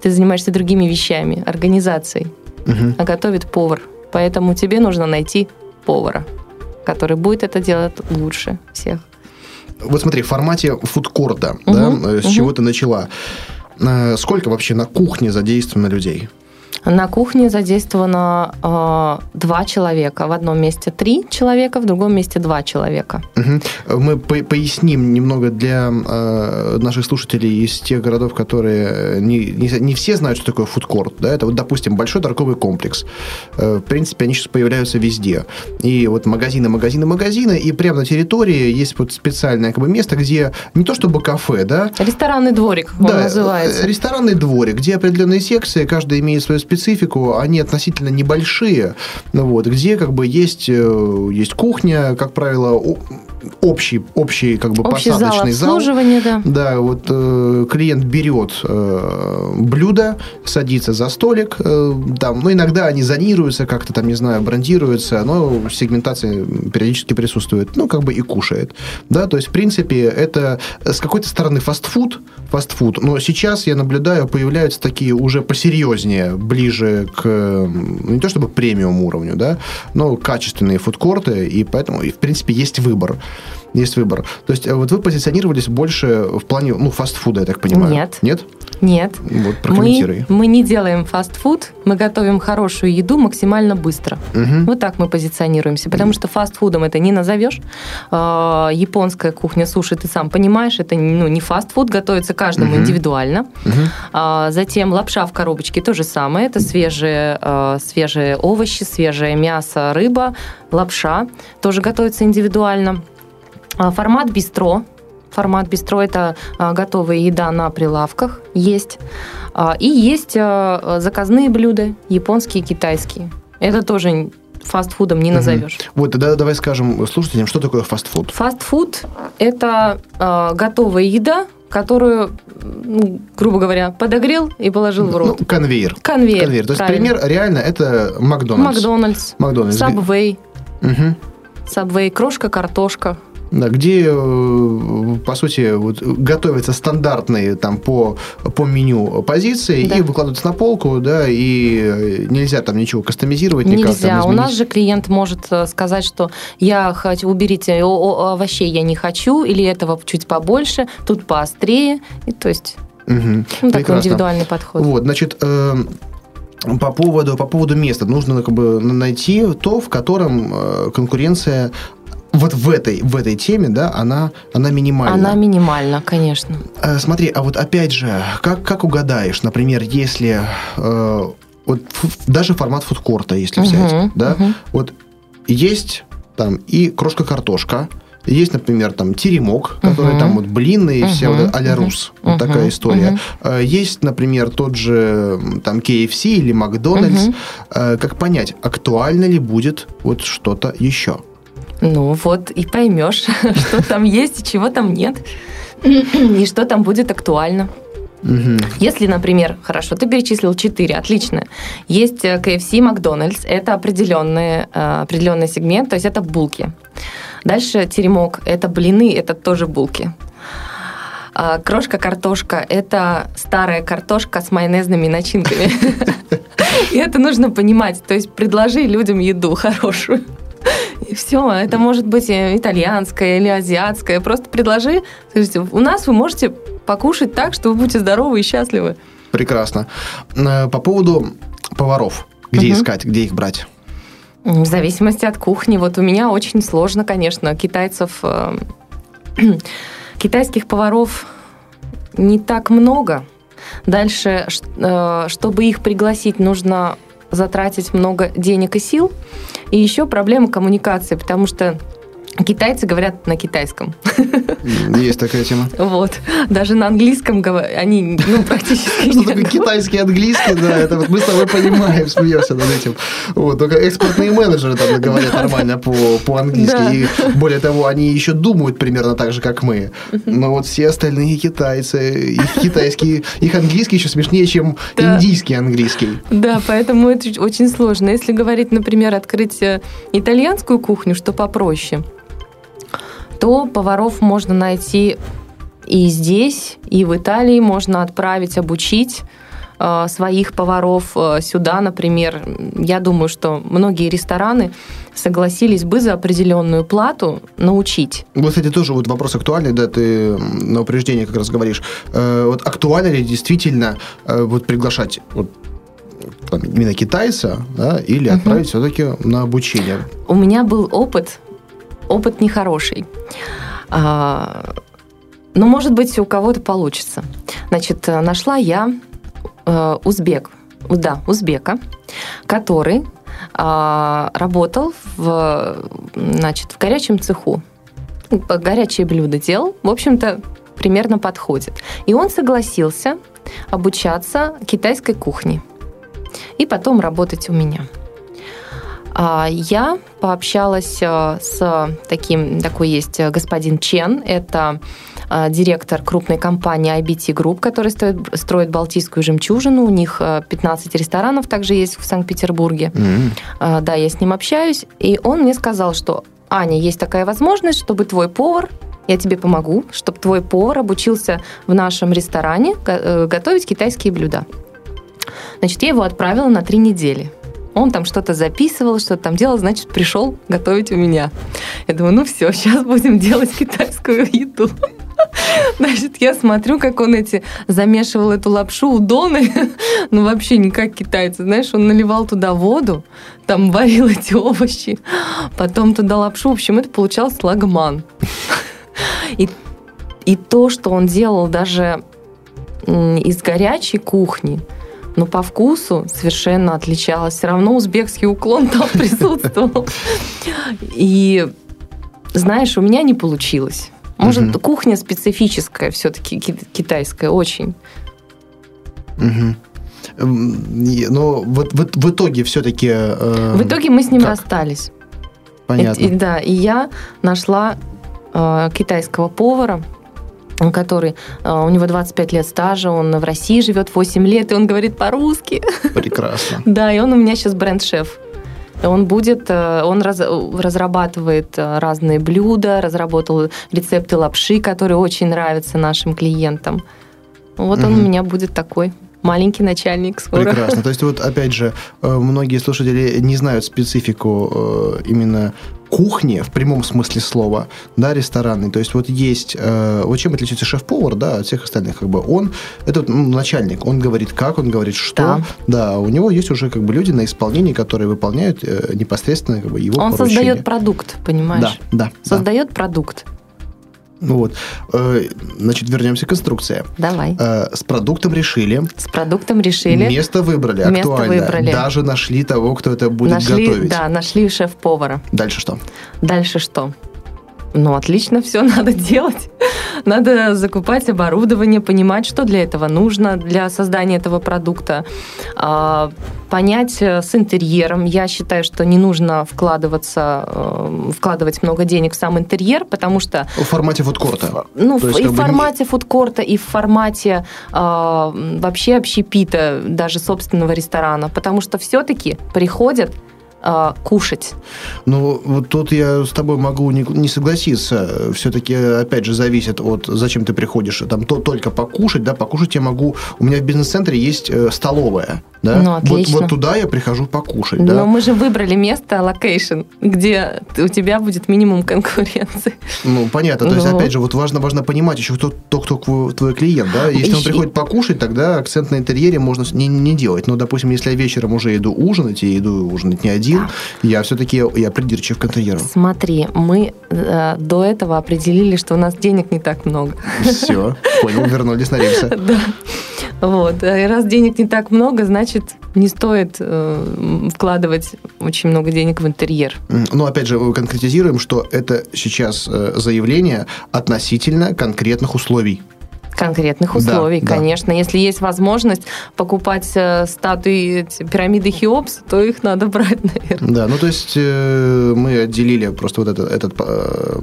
Ты занимаешься другими вещами, организацией. Мгм. А готовит повар. Поэтому тебе нужно найти повара, который будет это делать лучше всех. Вот смотри, в формате фудкорта, Мгм, да, э, с мгм. чего ты начала? Э, Сколько вообще на кухне задействовано людей? На кухне задействовано э, два человека. В одном месте три человека, в другом месте два человека. Мгм. Мы по- поясним немного для э, наших слушателей из тех городов, которые э, не, не, не все знают, что такое фудкорт. Да? Это вот, допустим, большой торговый комплекс. Э, в принципе, они сейчас появляются везде. И вот магазины, магазины, магазины, и прямо на территории есть вот специальное как бы, место, где не то чтобы кафе, да, Ресторанный дворик он Да, называется. э, ресторанный дворик, где определенные секции, каждая имеет свою специфику, они относительно небольшие, вот, где как бы есть, э, есть кухня, как правило, общий, общий как бы Общий зал посадочный зал. обслуживания, да. Да, вот э, клиент берет э, блюдо, садится за столик, э, там, ну, иногда они зонируются, как-то там, не знаю, брендируются, но сегментация периодически присутствует, ну, как бы и кушает, да, то есть, в принципе, это с какой-то стороны фастфуд, фастфуд, но сейчас я наблюдаю, появляются такие уже посерьезнее, ближе к, ну, не то чтобы премиум уровню, да, но качественные фудкорты, и поэтому, и, в принципе, есть выбор. Есть выбор. То есть вот вы позиционировались больше в плане, ну, фастфуда, я так понимаю. Нет. Нет? Нет. Вот, прокомментируй. Мы, мы не делаем фастфуд, мы готовим хорошую еду максимально быстро. Мгм. Вот так мы позиционируемся, потому что фастфудом это не назовешь. А, Японская кухня суши, ты сам понимаешь, это ну, не фастфуд, готовится каждому Мгм. индивидуально. А, Затем лапша в коробочке то же самое. Это свежие, э, свежие овощи, свежее мясо, рыба, лапша. Тоже готовится индивидуально. А, Формат бистро. Формат бистро – это а, готовая еда на прилавках есть. А, И есть заказные блюда, японские, китайские. Это тоже фастфудом не назовешь. Вот, тогда давай скажем слушателям, что такое фастфуд. Фастфуд – это э, готовая еда, которую, ну, грубо говоря, подогрел и положил в рот. Ну, конвейер. Конвейер. Конвейер. То есть правильно. пример реально это Макдональдс. Макдональдс, Макдональдс. Сабвей. Сабвей, крошка, картошка. Да, где, э, по сути, вот, готовятся стандартные там по, по меню позиции Да. и выкладываются на полку, да, и нельзя там ничего кастомизировать, никак там Нельзя. У нас же клиент может э, сказать, что я хочу, уберите овощей, я не хочу, или этого чуть побольше, тут поострее. И, то есть, Мгм. ну, такой Прекрасно. индивидуальный подход. Вот, значит, э, по поводу, по поводу места нужно как бы найти то, в котором э, конкуренция вот в этой, в этой теме, да, она, она минимальна. Она минимальна, конечно. Э, Смотри, а вот опять же, как, как угадаешь, например, если э, вот даже формат фудкорта, если взять, Мгм, да, мгм. вот есть там и крошка-картошка, есть, например, там теремок, который Мгм. там вот блины и вся Мгм, вот а-ля мгм, рус. Вот такая история. Э, Есть, например, тот же там KFC или Макдональдс. Э, Как понять, актуально ли будет вот что-то еще? Ну вот и поймешь, что там есть и чего там нет. И что там будет актуально. Если, например, хорошо, ты перечислил 4, отлично. Есть э, KFC, Макдональдс, это определенный, э, определенный сегмент, то есть это булки. Дальше теремок, это блины, это тоже булки. А, Крошка картошка – это старая картошка с майонезными начинками. И это нужно понимать. То есть предложи людям еду хорошую. И все. Это может быть э, итальянская или азиатская. Просто предложи. Скажите, у нас вы можете покушать так, что вы будете здоровы и счастливы. Прекрасно. Э, По поводу поваров. Где Мгм. искать, где их брать? В зависимости от кухни. Вот у меня очень сложно, конечно. Китайцев... э, Китайских поваров не так много. Дальше, э, чтобы их пригласить, нужно затратить много денег и сил. И еще проблема коммуникации, потому что китайцы говорят на китайском. Есть такая тема. Вот. Даже на английском говор- они ну, практически Что не такое говорят. китайский, английский, да, это вот мы с тобой понимаем, смеемся над этим. Вот, только экспортные менеджеры там говорят нормально по, по-английски. И более того, они еще думают примерно так же, как мы. Но вот все остальные китайцы, их китайский, их английский еще смешнее, чем индийский английский. Да, поэтому это очень сложно. Если говорить, например, открыть э, итальянскую кухню, что попроще, то поваров можно найти и здесь, и в Италии можно отправить, обучить э, своих поваров э, сюда, например. Я думаю, что многие рестораны согласились бы за определенную плату научить. Вот, кстати, тоже вот вопрос актуальный, да, ты на упреждение как раз говоришь. Э, вот актуально ли действительно вот приглашать вот, там, именно китайца, да, или отправить все-таки на обучение? У меня был опыт, опыт нехороший. А, Но, может быть, у кого-то получится. Значит, нашла я э, узбек, да, узбека, который а, работал в, значит, в горячем цеху. Горячие блюда делал. В общем-то, примерно подходит. И он согласился обучаться китайской кухне. И потом работать у меня. А, Я пообщалась э, с таким, такой есть э, господин Чен, это э, директор крупной компании IBT Group, который строит, строит Балтийскую жемчужину. У них э, 15 ресторанов также есть в Санкт-Петербурге. А, Да, я с ним общаюсь, и он мне сказал, что Аня, есть такая возможность, чтобы твой повар, я тебе помогу, чтобы твой повар обучился в нашем ресторане го- готовить китайские блюда. Значит, я его отправила на три недели. Он там что-то записывал, что-то там делал, значит, пришел готовить у меня. Я думаю, ну все, сейчас будем делать китайскую еду. Значит, я смотрю, как он эти замешивал эту лапшу удоны. Ну, вообще не как китайцы. Знаешь, он наливал туда воду, там варил эти овощи, потом туда лапшу. В общем, это получался лагман. И, и то, что он делал даже из горячей кухни, но по вкусу совершенно отличалось. Все равно узбекский уклон там присутствовал. И знаешь, у меня не получилось. Может, угу. кухня специфическая все-таки, китайская, очень. Угу. Но вот в, в итоге все-таки... Э, в итоге мы с ним как? расстались. Понятно. И, да, и я нашла э, китайского повара, который, э, у него 25 лет стажа, он в России живет 8 лет, и он говорит по-русски. Прекрасно. Да, и он у меня сейчас бренд-шеф. Он будет, э, он раз, разрабатывает э, разные блюда, разработал рецепты лапши, которые очень нравятся нашим клиентам. Вот угу. он у меня будет такой маленький начальник скоро. Прекрасно. То есть вот опять же, многие слушатели не знают специфику именно кухни в прямом смысле слова, да, ресторанный. То есть вот есть, э, вот чем отличается шеф-повар, да, от всех остальных, как бы он, это ну, начальник, он говорит как, он говорит что, да. да, у него есть уже как бы люди на исполнении, которые выполняют э, непосредственно как бы его Он поручения. создает продукт, понимаешь? Да, да. Создает да. продукт. Ну вот. Э, значит, вернемся к инструкции. Давай. Э, с продуктом решили. С продуктом решили. Место выбрали, Место актуально. выбрали. Даже нашли того, кто это будет нашли, готовить. Да, нашли шеф-повара. Дальше что? Дальше что? Ну, отлично, все надо делать. Надо закупать оборудование, понимать, что для этого нужно, для создания этого продукта. А, понять э, с интерьером. Я считаю, что не нужно вкладываться, э, вкладывать много денег в сам интерьер, потому что... В формате фудкорта. Ну, есть, и в формате не... фудкорта, и в формате а, вообще общепита, даже собственного ресторана. Потому что все-таки приходят э, кушать. Ну, вот тут я с тобой могу не, не согласиться. Все-таки, опять же, зависит от зачем ты приходишь. Там то, только покушать, да, покушать я могу. У меня в бизнес-центре есть э, столовая. Да? Ну, отлично. Вот, вот туда я прихожу покушать. Но да? мы же выбрали место, location, где у тебя будет минимум конкуренции. Ну, понятно. То есть, ну. опять же, вот важно, важно понимать еще, кто, кто, кто твой клиент. Да? Если он приходит покушать, тогда акцент на интерьере можно не, не делать. Но, допустим, если я вечером уже иду ужинать, и иду ужинать не один, да. я все-таки я придирчив к интерьеру. Смотри, мы э, до этого определили, что у нас денег не так много. Все, понял, вернулись на рельсы. Да. Вот. И раз денег не так много, значит, не стоит э, вкладывать очень много денег в интерьер. Ну, опять же, конкретизируем, что это сейчас э, заявление относительно конкретных условий конкретных условий, да, конечно. Да. Если есть возможность покупать э, статуи пирамиды Хеопс, то их надо брать, наверное. Да, ну то есть э, мы отделили просто вот этот, этот э,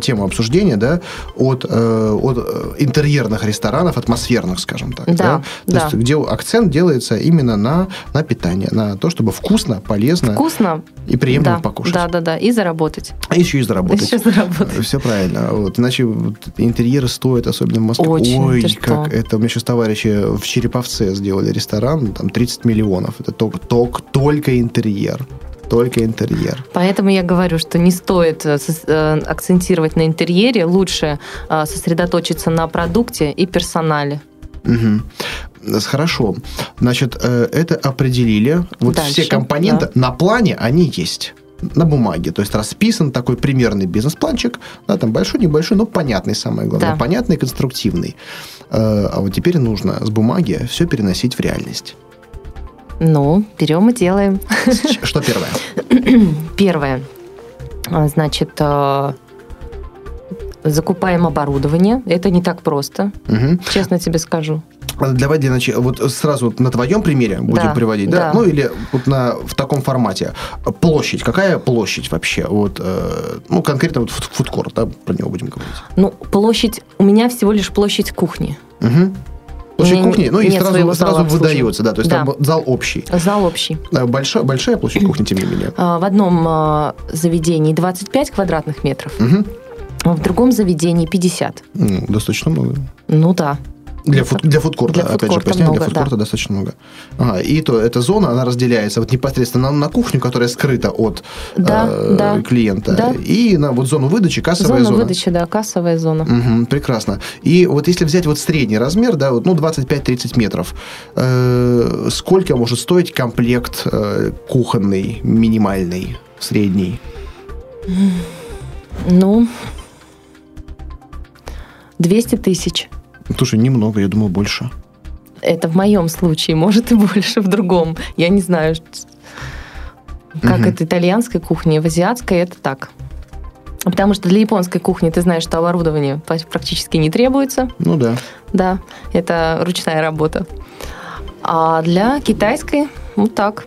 тему обсуждения, да, от, э, от интерьерных ресторанов, атмосферных, скажем так. Да, да? То да. есть где акцент делается именно на, на питание, на то, чтобы вкусно, полезно. Вкусно. И приемлемо да, покушать. Да, да, да. И заработать. А еще и заработать. Еще заработать. Все правильно. Вот. Иначе интерьеры стоят, особенно в Москве. Очень. Ой, Ты как что? это. У меня сейчас товарищи в Череповце сделали ресторан, там 30 миллионов. Это только, только, только интерьер только интерьер. Поэтому я говорю, что не стоит э, э, акцентировать на интерьере, лучше э, сосредоточиться на продукте и персонале. Угу. Хорошо. Значит, это определили. Вот Дальше, все компоненты да. на плане, они есть на бумаге. То есть расписан такой примерный бизнес-планчик, да, там большой, небольшой, но понятный, самое главное, да. понятный, конструктивный. А вот теперь нужно с бумаги все переносить в реальность. Ну, берем и делаем. Что первое? Первое. А, значит, а, закупаем оборудование. Это не так просто, угу. честно тебе скажу. Давай для начала, вот сразу на твоем примере будем да, приводить, да? да? Ну или вот на, в таком формате. Площадь, какая площадь вообще? Вот, э, ну, конкретно вот фудкорт, да, про него будем говорить. Ну, площадь, у меня всего лишь площадь кухни. Угу. Площадь кухни, ну и сразу, сразу выдается, да, то есть да. там зал общий. Зал общий. Большая, большая площадь кухни, тем не менее. А, в одном а, заведении 25 квадратных метров, угу. А в другом заведении 50. Ну, достаточно много. Ну да. Для, фуд, для фудкорта, Для опять же, фудкорта для много, фудкорта да. достаточно много. Ага, и то, эта зона, она разделяется вот непосредственно на, на кухню, которая скрыта от Да, э, да, клиента, да. и на вот зону выдачи, кассовая Зона зона. выдачи, да, кассовая зона. Мгм, прекрасно. И вот если взять вот средний размер, да, вот, ну, 25-30 метров, э, сколько может стоить комплект э, кухонный, минимальный, средний? Ну, 200 тысяч. Слушай, немного, я думал, больше. Это в моем случае, может и больше в другом. Я не знаю, как Мгм. это итальянской кухни, в азиатской это так. Потому что для японской кухни ты знаешь, что оборудование практически не требуется. Ну да. Да, это ручная работа. А для китайской, ну так.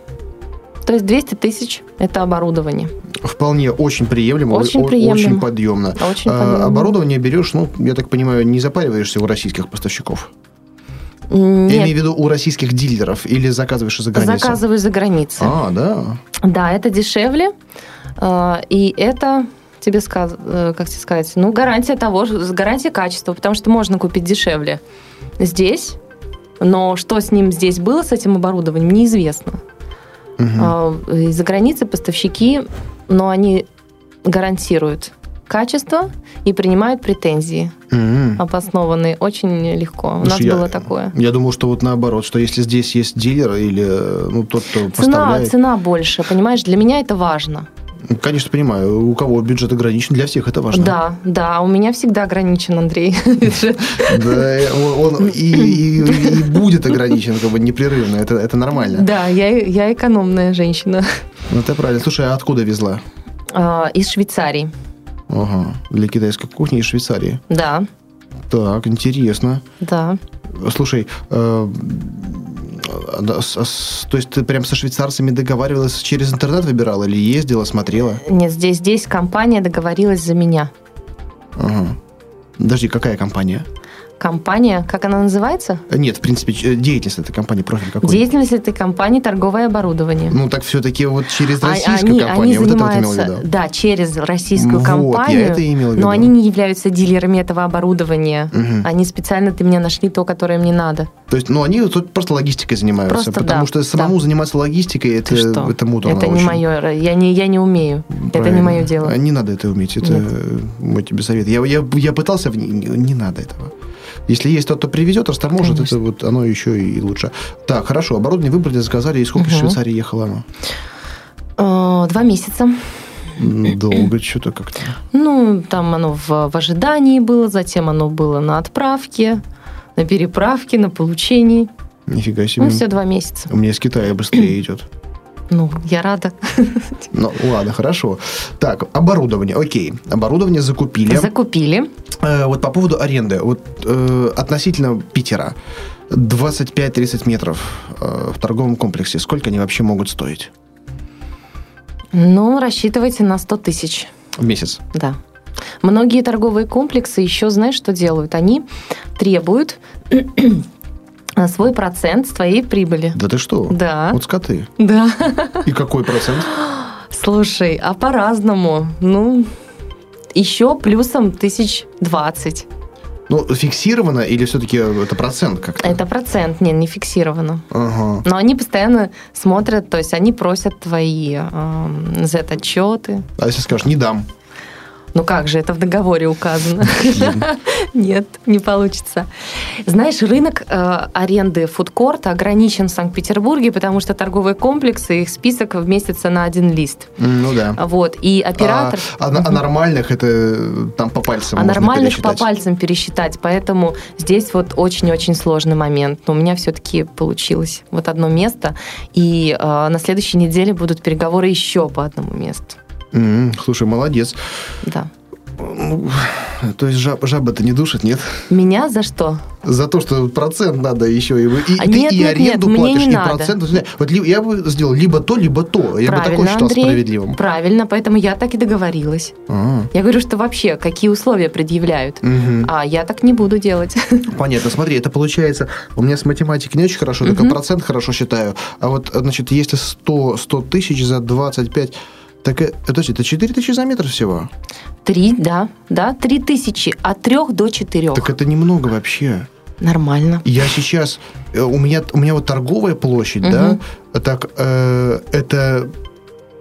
То есть 200 тысяч – это оборудование. Вполне очень приемлемо, Очень приемлемо. очень подъемно. Очень А, подъемно. оборудование берешь, ну, я так понимаю, не запариваешься у российских поставщиков. Нет, Я имею в виду у российских дилеров или заказываешь из-за границы? заказываю за границей. А, да. Да, это дешевле. э, И это тебе сказ... э, как тебе сказать, ну, гарантия того, гарантия качества, потому что можно купить дешевле здесь, но что с ним здесь было, с этим оборудованием, неизвестно. А, Из-за границы поставщики, но они гарантируют качество и принимают претензии Мгм. обоснованные очень легко. У нас Слушай, я- было такое. Я думал, что вот наоборот, что если здесь есть дилер или э, ну, тот, кто Цена, поставляет... цена больше, понимаешь, для меня это важно. Конечно, понимаю, у кого бюджет ограничен, для всех это важно. Да, да, у меня всегда ограничен, Андрей, бюджет. Да, он, и, будет ограничен как бы непрерывно, это, нормально. Да, я, экономная женщина. Ну, это правильно. Слушай, а откуда везла? А, Из Швейцарии, Ага, для китайской кухни из Швейцарии. да, Так, интересно. да. Слушай, э, а, а то есть ты прям со швейцарцами договаривалась, через интернет выбирала или ездила, смотрела? Нет, здесь, здесь компания договорилась за меня. Ага. Подожди, какая компания? Компания, как она называется? Э, Нет, в принципе, э, деятельность этой компании, профиль какой? Деятельность этой компании торговое оборудование. Ну, так все-таки вот через А- российскую они, компанию. они вот это вот имел в занимаются, виду. да, через российскую Вот, компанию, я это имел в виду. но они не являются дилерами этого оборудования. Мгм. Они специально для меня нашли то, которое мне надо. То есть, ну, они тут просто логистикой занимаются. Просто потому да, что самому да. заниматься логистикой, это, Ты что? это муторно это не очень. мое, я не, я не умею. Это не Правильно. мое дело. А Не надо это уметь, это Нет. э, мой тебе совет. Я, я, я пытался, в- не, не надо этого. Если есть тот, кто привезет, растаможет, Конечно. это вот оно еще и лучше. Так, хорошо, оборудование выбрали, заказали, и сколько из Мгм. Швейцарии ехало оно? Э, Два месяца. Долго что-то как-то. Ну, там оно в, в ожидании было, затем оно было на отправке, на переправке, на получении. Нифига себе. Ну, все два месяца. У меня из Китая быстрее идет. Ну, я рада. Ну, ладно, хорошо. Так, оборудование, окей. Оборудование закупили. Закупили. Э, вот по поводу аренды. Вот э, относительно Питера. 25-30 метров э, в торговом комплексе. Сколько они вообще могут стоить Ну, рассчитывайте на 100 тысяч. в месяц? Да. Многие торговые комплексы еще, знаешь, что делают? Они требуют свой процент с твоей прибыли. Да ты что? Да. Вот скоты. Да. И какой процент? Слушай, а по-разному. Ну, еще плюсом тысяч двадцать. Ну, фиксировано или все-таки это процент как-то? Это процент, не, не фиксировано. Ага. Но они постоянно смотрят, то есть они просят твои эм, Z-отчеты. А если скажешь, не дам? Ну как же, это в договоре указано. Нет, не получится. Знаешь, рынок э, аренды фудкорта ограничен в Санкт-Петербурге, потому что торговые комплексы, их список вместится на один лист. Ну да. Вот, и оператор... А, а- а нормальных это э, там по пальцам А нормальных по пальцам пересчитать, поэтому здесь вот очень-очень сложный момент. Но у меня все-таки получилось вот одно место, и э, на следующей неделе будут переговоры еще по одному месту. М, Слушай, молодец. Да. Ну, То есть жаб, жаба-то не душит, нет? Меня за что? За то, что процент надо еще и, и А ты нет, и нет, аренду нет, мне платишь, не и надо. процент. Вот я бы сделал либо то, либо то. Я бы такое считал Андрей. справедливым. Правильно, поэтому я так и договорилась. А, Я говорю, что вообще, какие условия предъявляют. мгм. А я так не буду делать. Понятно. Смотри, это получается, у меня с математикой не очень хорошо, только Мгм. процент хорошо считаю. А вот, значит, если 100, 100 тысяч за 25, так э, подожди, это 4 тысячи за метр всего? Три, да, да, три тысячи, от трех до четырех. Так это немного вообще. Нормально. Я сейчас... э, У меня, у меня вот торговая площадь, да, так, э, это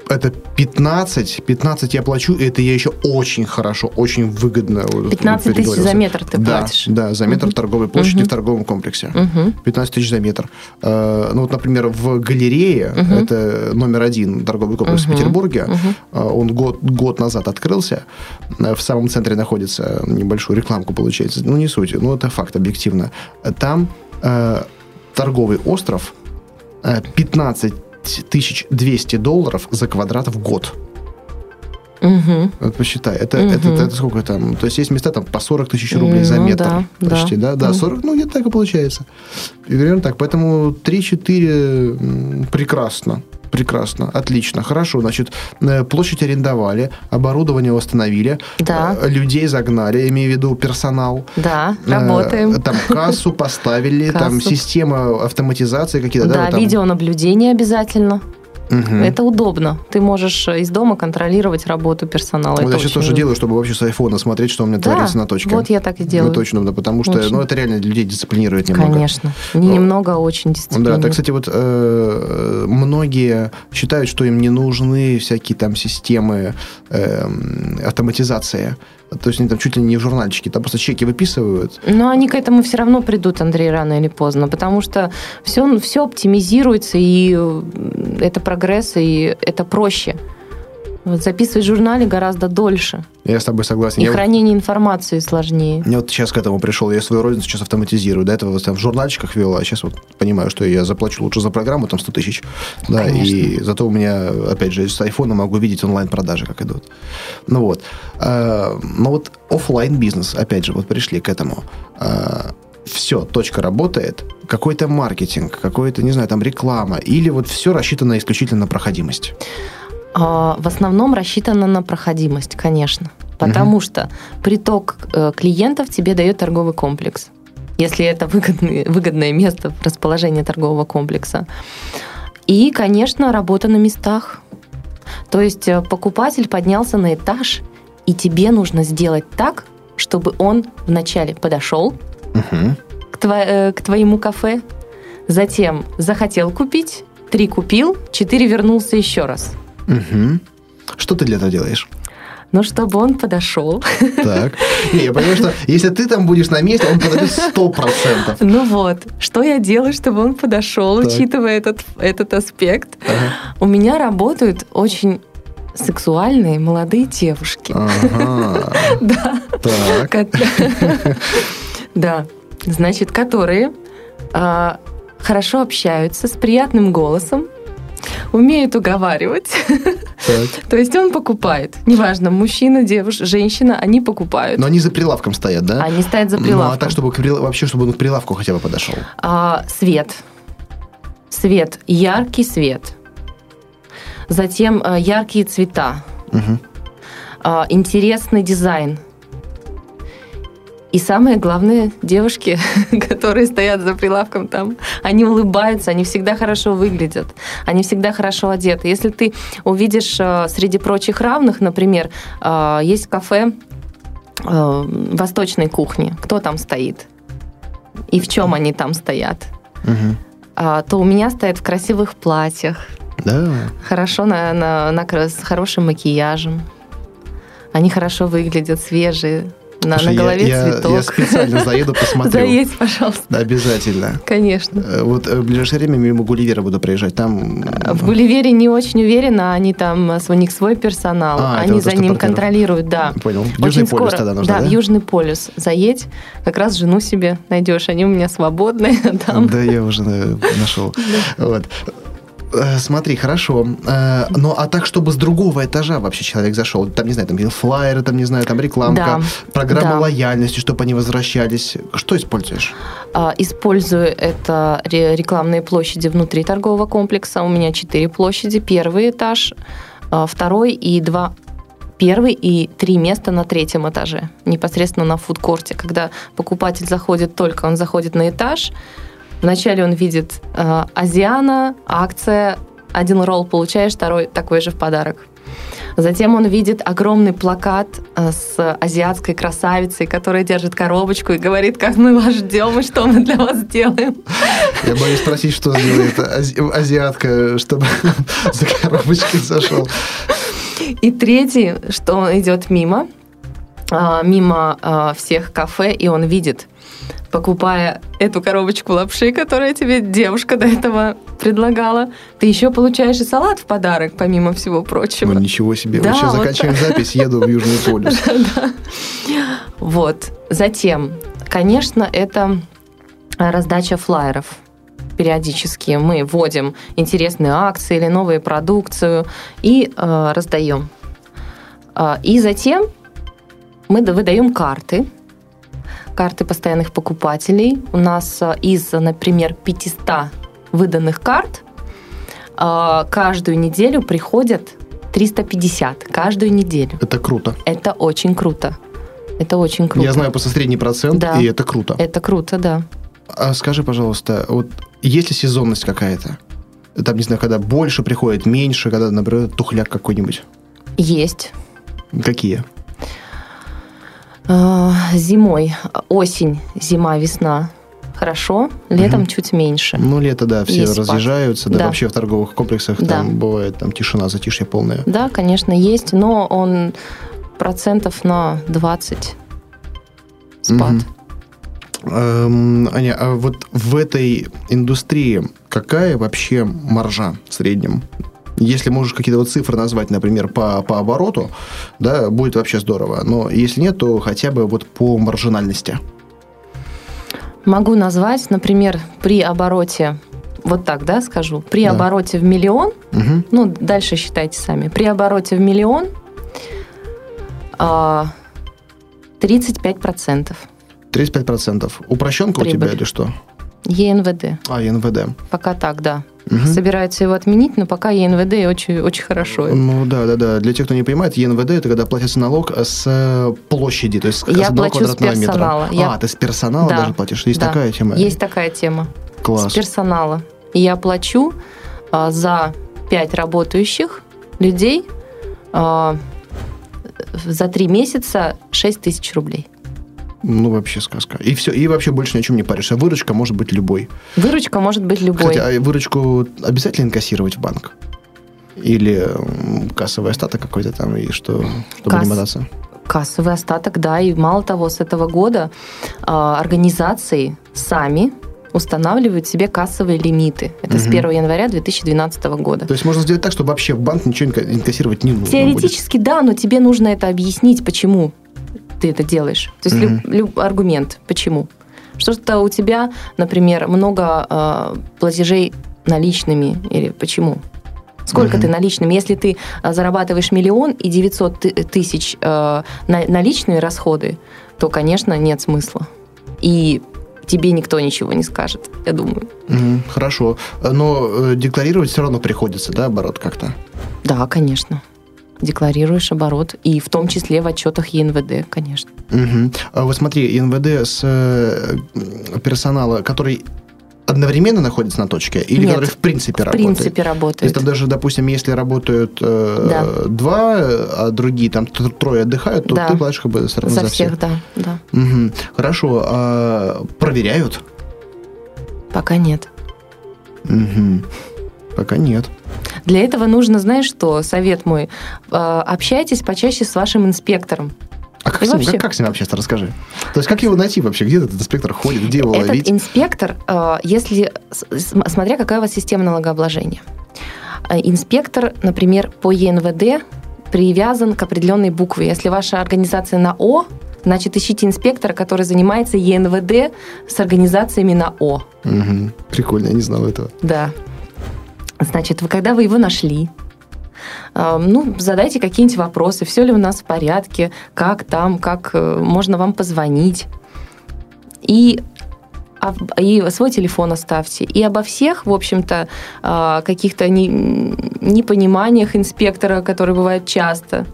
это 15, 15 я плачу, и это я еще очень хорошо, очень выгодно. вот 15 тысяч за метр ты да, платишь. Да, за метр Мгм. торговой площади Мгм. в торговом комплексе. Мгм. 15 тысяч за метр. Э, Ну вот, например, в галерее, Мгм. это номер один торговый комплекс в Мгм. Петербурге, э, он год, год назад открылся, Э, в самом центре находится небольшую рекламку, получается. Ну, не суть, ну, это факт объективно. Там э, торговый остров э, 15 тысяч 200 долларов за квадрат в год. Мгм. Вот посчитай. Это, Мгм. это, это сколько там? То есть есть места там по 40 тысяч рублей за Ну метр. да, да. почти, да? Да, Мгм. 40, ну где-то так и получается. И примерно так. Поэтому 3-4 м, прекрасно. Прекрасно, отлично, хорошо. Значит, э, площадь арендовали, оборудование установили, Да. э, людей загнали, имею в виду персонал. Да, Э, работаем. Там кассу поставили, там Кассу. система автоматизации какие-то. Да, вот там? видеонаблюдение обязательно. Мгм. Это удобно. Ты можешь э, из дома контролировать работу персонала. Вот Это я сейчас очень тоже удобно. делаю, чтобы вообще с айфона смотреть, что у меня Да, творится на точке. вот я так и делаю. Ну, точно, да, потому что Очень. ну, это реально людей дисциплинирует немного. Конечно. Не Ну, немного, а очень Да, дисциплинированно. так, кстати, вот э, многие считают, что им не нужны всякие там системы эм, автоматизации. То есть они там чуть ли не в журнальчике, там просто чеки выписывают. Но они к этому все равно придут, Андрей, рано или поздно, потому что все, все оптимизируется, и э, это прогресс, и это проще. Вот записывать в журнале гораздо дольше. Я с тобой согласен. И Я вот- хранение информации сложнее. Я вот сейчас к этому пришел, я свою розницу сейчас автоматизирую. До этого вот там в журнальчиках вел, а сейчас вот понимаю, что я заплачу лучше за программу, там 100 тысяч. Да, и зато у меня, опять же, с айфона могу видеть онлайн-продажи, как идут. Ну вот. А, Но вот офлайн бизнес опять же, вот пришли к этому. Все, точка работает, какой-то маркетинг, какой-то, не знаю, там реклама, или вот все рассчитано исключительно на проходимость. А, В основном рассчитано на проходимость, конечно. Потому что приток э, клиентов тебе дает торговый комплекс. Если это выгодное, выгодное место в расположении торгового комплекса. И, конечно, работа на местах. То есть э, покупатель поднялся на этаж, и тебе нужно сделать так, чтобы он вначале подошел Мгм. к, тво- э, к твоему кафе, затем захотел купить, три купил, четыре вернулся еще раз. Мгм. Что ты для этого делаешь? Но чтобы он подошел. Так. Не, я понимаю, что если ты там будешь на месте, он подойдет сто процентов. Ну вот, что я делаю, чтобы он подошел, Так. учитывая этот, этот аспект? Ага. У меня работают очень сексуальные молодые девушки. Ага. Да. Так. Да, значит, которые а, хорошо общаются с приятным голосом, умеют уговаривать. То есть он покупает. Неважно, мужчина, девушка, женщина, они покупают. Но они за прилавком стоят, да? Они стоят за Ну, прилавком. а так, чтобы вообще, чтобы он к прилавку хотя бы подошел. А, свет. Свет. Яркий свет. Затем а, яркие цвета. А, интересный дизайн. И самое главное, девушки, которые стоят за прилавком там, они улыбаются, они всегда хорошо выглядят, они всегда хорошо одеты. Если ты увидишь э, среди прочих равных, например, э, есть кафе э, восточной кухни, кто там стоит и в чем они там стоят. А, то у меня стоят в красивых платьях, Да. хорошо на, на, на с хорошим макияжем. Они хорошо выглядят, свежие. На, Слушай, на голове я, я- цветок. Я специально заеду, посмотрю. Заедь, пожалуйста. Обязательно. Конечно. Э, Вот э, в ближайшее время мимо Гулливера буду проезжать. Там... В Гулливере не очень уверена, они там, э, у них свой персонал, А, они вот за ним партнеров. контролируют, да. Понял. Очень Южный полюс скоро, тогда нужно, да, да? в Южный полюс заедь, как раз жену себе найдешь, они у меня свободные там. Да, я уже э, нашел. Вот. Э, Смотри, хорошо. Э, Ну, а так, чтобы с другого этажа вообще человек зашел, там, не знаю, там флайеры, там, не знаю, там рекламка, Да, программа да. лояльности, чтобы они возвращались. Что используешь? А, Использую это ре- рекламные площади внутри торгового комплекса. У меня четыре площади. Первый этаж, а, второй и два первый и три места на третьем этаже, непосредственно на фудкорте. Когда покупатель заходит только, он заходит на этаж, вначале он видит э, Азиана, акция, один ролл получаешь, второй такой же в подарок. Затем он видит огромный плакат э, с азиатской красавицей, которая держит коробочку и говорит, как мы вас ждем и что мы для вас делаем. Я боюсь спросить, что сделает ази- азиатка, чтобы за коробочкой зашел. И третий, что он идет мимо, а, мимо а, всех кафе, и он видит, покупая эту коробочку лапши, которую тебе девушка до этого предлагала, ты еще получаешь и салат в подарок, помимо всего прочего. Ну, ничего себе. Да, вот сейчас вот заканчиваем запись, еду в Южный полюс. Вот. Затем, конечно, это раздача флайеров. Периодически мы вводим интересные акции или новые продукцию и э, раздаем. А, и затем мы выдаем карты, карты постоянных покупателей. У нас э, из, например, 500 выданных карт э, каждую неделю приходят 350. Каждую неделю. Это круто. Это очень круто. Это очень круто. Я знаю просто средний процент, Да. и это круто. Это круто, да. А скажи, пожалуйста, вот есть ли сезонность какая-то? Там, не знаю, когда больше приходит, меньше, когда, например, тухляк какой-нибудь. Есть. Какие? Э, Зимой, осень, зима, весна. Хорошо. Летом Мгм. чуть меньше. Ну, лето, да, все Есть разъезжаются, да, Да. вообще в торговых комплексах Да. там бывает там тишина, затишье полное. Да, конечно, есть, но он процентов на 20 спад. Мгм. Эм, Аня, а вот в этой индустрии какая вообще маржа в среднем? Если можешь какие-то вот цифры назвать, например, по, по обороту, да, будет вообще здорово. Но если нет, то хотя бы вот по маржинальности. Могу назвать, например, при обороте, вот так, да, скажу, при Да. обороте в миллион, Мгм. ну, дальше считайте сами, при обороте в миллион а, 35% 35%. Упрощенка у тебя Прибыль. или что? ЕНВД. А, НВД. Пока так, да. Мгм. Собираются его отменить, но пока ЕНВД очень, очень хорошо. Ну да, да, да. Для тех, кто не понимает, ЕНВД это когда платится налог с э, площади, то есть с Я одного плачу с квадратного метра. персонала. Я- А, ты с персонала Да. даже платишь? Есть Да. такая тема? Есть такая тема. Класс. С персонала. И я плачу а, за 5 работающих людей а, за 3 месяца 6 тысяч рублей. Ну, вообще сказка. И все, и вообще больше ни о чем не паришься. Выручка может быть любой. Выручка может быть любой. Кстати, а выручку обязательно инкассировать в банк? Или кассовый остаток какой-то там, и что, чтобы Касс- не мотаться? Кассовый остаток, да. И мало того, с этого года а, организации сами устанавливают себе кассовые лимиты. Это с Мгм. 1 января 2012 года. То есть можно сделать так, чтобы вообще в банк ничего инка- инкассировать не нужно будет. Теоретически да, но тебе нужно это объяснить, почему ты это делаешь. То есть Мгм. люб- люб- аргумент, почему. Что-то у тебя, например, много э, платежей наличными или почему? Сколько Мгм. ты наличными? Если ты э, зарабатываешь миллион и 900 ты- тысяч э, на- наличные расходы, то, конечно, нет смысла. И тебе никто ничего не скажет, я думаю. Мгм, хорошо. Но э, декларировать все равно приходится, да, оборот как-то? Да, конечно. Декларируешь оборот, и в том числе в отчетах ЕНВД, конечно. Мгм. А вот смотри, НВД с э, персонала, который одновременно находится на точке, или Нет, который в принципе В работает? принципе, То работает. есть там даже, допустим, если работают э, Да. два, а другие там тр- трое отдыхают, то Да. ты платишь как бы сразу За, за, всех, да, да. Мгм. Хорошо. А проверяют? Пока нет. Мгм. Пока нет. Для этого нужно, знаешь что, совет мой, э, общайтесь почаще с вашим инспектором. А как, И с ним, вообще- как, как с ним общаться, расскажи. То есть как его найти вообще? Где этот инспектор ходит? Где его Этот ловить? инспектор, э, если, смотря какая у вас система налогообложения. Э, Инспектор, например, по ЕНВД привязан к определенной букве. Если ваша организация на О, значит, ищите инспектора, который занимается ЕНВД с организациями на О. Мгм. Прикольно, я не знал этого. Да. Значит, вы, когда вы его нашли, э, ну, задайте какие-нибудь вопросы, все ли у нас в порядке, как там, как э, можно вам позвонить. И, и свой телефон оставьте. И обо всех, в общем-то, э, каких-то не- непониманиях инспектора, которые бывают часто,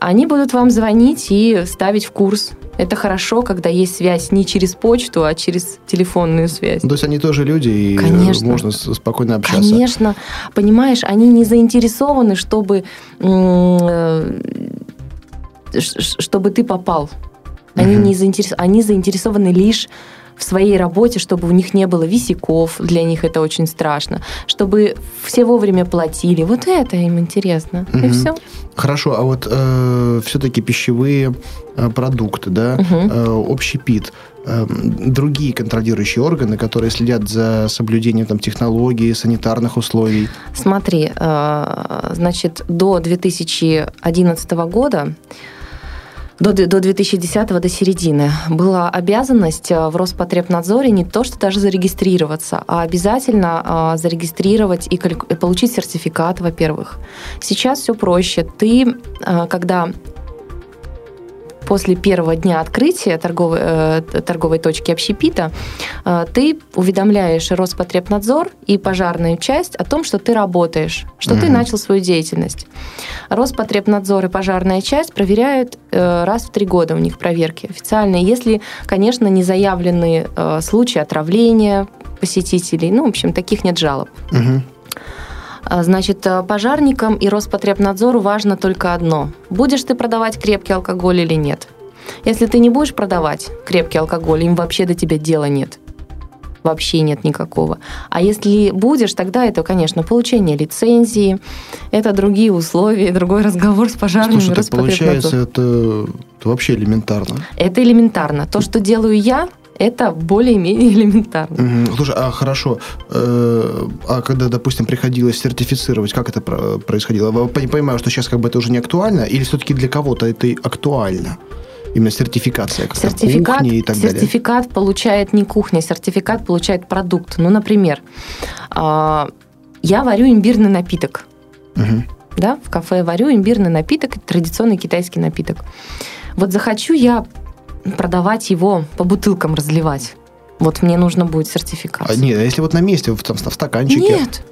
они будут вам звонить и ставить в курс Это хорошо, когда есть связь не через почту, а через телефонную связь. То есть они тоже люди, и Конечно. можно спокойно общаться. Конечно. Понимаешь, они не заинтересованы, чтобы, э, чтобы ты попал. Они, угу. не заинтерес... они заинтересованы лишь в своей работе, чтобы у них не было висяков, для них это очень страшно, чтобы все вовремя платили. Вот это им интересно. Угу. И все. Хорошо, а вот э, все-таки пищевые э, продукты, да, угу. э, общий пит, э, другие контролирующие органы, которые следят за соблюдением там, технологий, санитарных условий? Смотри, э, значит, до 2011 года до, до 2010 до середины была обязанность э, в Роспотребнадзоре не то, что даже зарегистрироваться, а обязательно а, зарегистрировать и получить сертификат, во-первых. Сейчас все проще. Ты, э, когда после первого дня открытия торговой, э, торговой точки общепита э, ты уведомляешь Роспотребнадзор и пожарную часть о том, что ты работаешь, что mm-hmm. ты начал свою деятельность. Роспотребнадзор и пожарная часть проверяют э, раз в три года у них проверки официальные, если, конечно, не заявлены э, случаи отравления посетителей. Ну, в общем, таких нет жалоб. Mm-hmm. А, значит, э, пожарникам и Роспотребнадзору важно только одно. Будешь ты продавать крепкий алкоголь или нет. Если ты не будешь продавать крепкий алкоголь, им вообще до тебя дела нет. Вообще нет никакого. А если будешь, тогда это, конечно, получение лицензии, это другие условия, другой разговор с пожарными. Слушай, так получается, это, это вообще элементарно. Это элементарно. То, что делаю я, это более-менее элементарно. Угу. Слушай, а хорошо, э, а когда, допустим, приходилось сертифицировать, как это происходило? Я понимаю, что сейчас как бы это уже не актуально, или все-таки для кого-то это актуально? Именно сертификация, как сертификат, кухни и так далее. Сертификат получает не кухня, сертификат получает продукт. Ну, например, а, я варю имбирный напиток. Угу. Да, в кафе варю имбирный напиток, традиционный китайский напиток. Вот захочу я продавать его по бутылкам разливать. Вот мне нужно будет сертификат. А, нет, а если вот на месте, в, там, в стаканчике? Нет.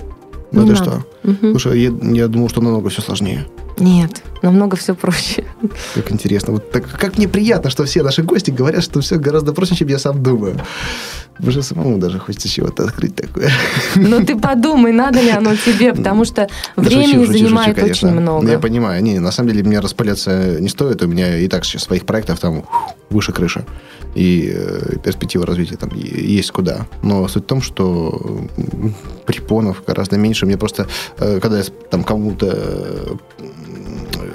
Ну это что? Угу. Слушай, я, я думал, что намного все сложнее. Нет, намного все проще. Как интересно. Вот так, как мне приятно, что все наши гости говорят, что все гораздо проще, чем я сам думаю. Уже самому даже хочется чего-то открыть такое. Ну, ты подумай, надо ли оно тебе, потому что времени занимает очень много. Я понимаю. Не, на самом деле, мне распыляться не стоит. У меня и так сейчас своих проектов там выше крыши. И э, перспектива развития там есть куда. Но суть в том, что препонов гораздо меньше. Мне просто, э, когда я там кому-то э,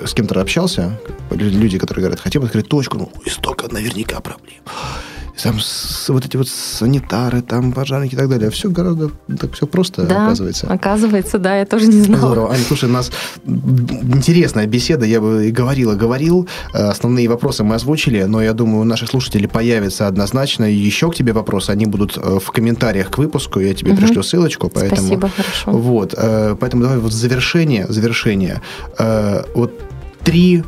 с кем-то общался, люди, которые говорят, хотим открыть точку, ну, и столько наверняка проблем там с, вот эти вот санитары, там пожарники и так далее. Все гораздо так все просто да, оказывается. Оказывается, да, я тоже не знала. Здорово. Аня, слушай, у нас интересная беседа, я бы и говорила, говорил. Основные вопросы мы озвучили, но я думаю, у наших слушателей появится однозначно еще к тебе вопросы. Они будут э, в комментариях к выпуску, я тебе угу. пришлю ссылочку. Поэтому, Спасибо, хорошо. Вот, э, поэтому давай вот завершение, завершение. Э, вот три,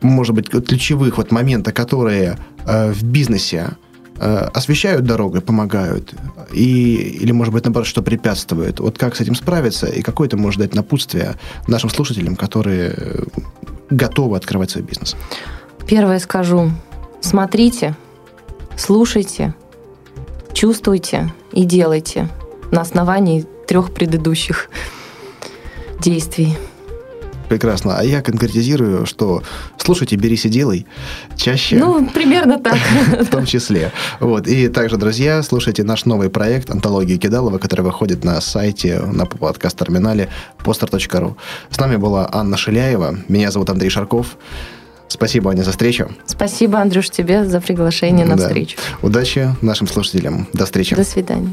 может быть, ключевых вот момента, которые в бизнесе Э, освещают дорогу, помогают, и, или, может быть, наоборот, что препятствует. Вот как с этим справиться, и какое это может дать напутствие нашим слушателям, которые э, готовы открывать свой бизнес? Первое скажу. Смотрите, слушайте, чувствуйте и делайте на основании трех предыдущих действий. Прекрасно. А я конкретизирую, что слушайте, берись и делай чаще. Ну, примерно так. В том числе. Вот. И также, друзья, слушайте наш новый проект «Антология Кидалова», который выходит на сайте, на подкаст-терминале poster.ru. С нами была Анна Шиляева. Меня зовут Андрей Шарков. Спасибо, Аня, за встречу. Спасибо, Андрюш, тебе за приглашение на да. встречу. Удачи нашим слушателям. До встречи. До свидания.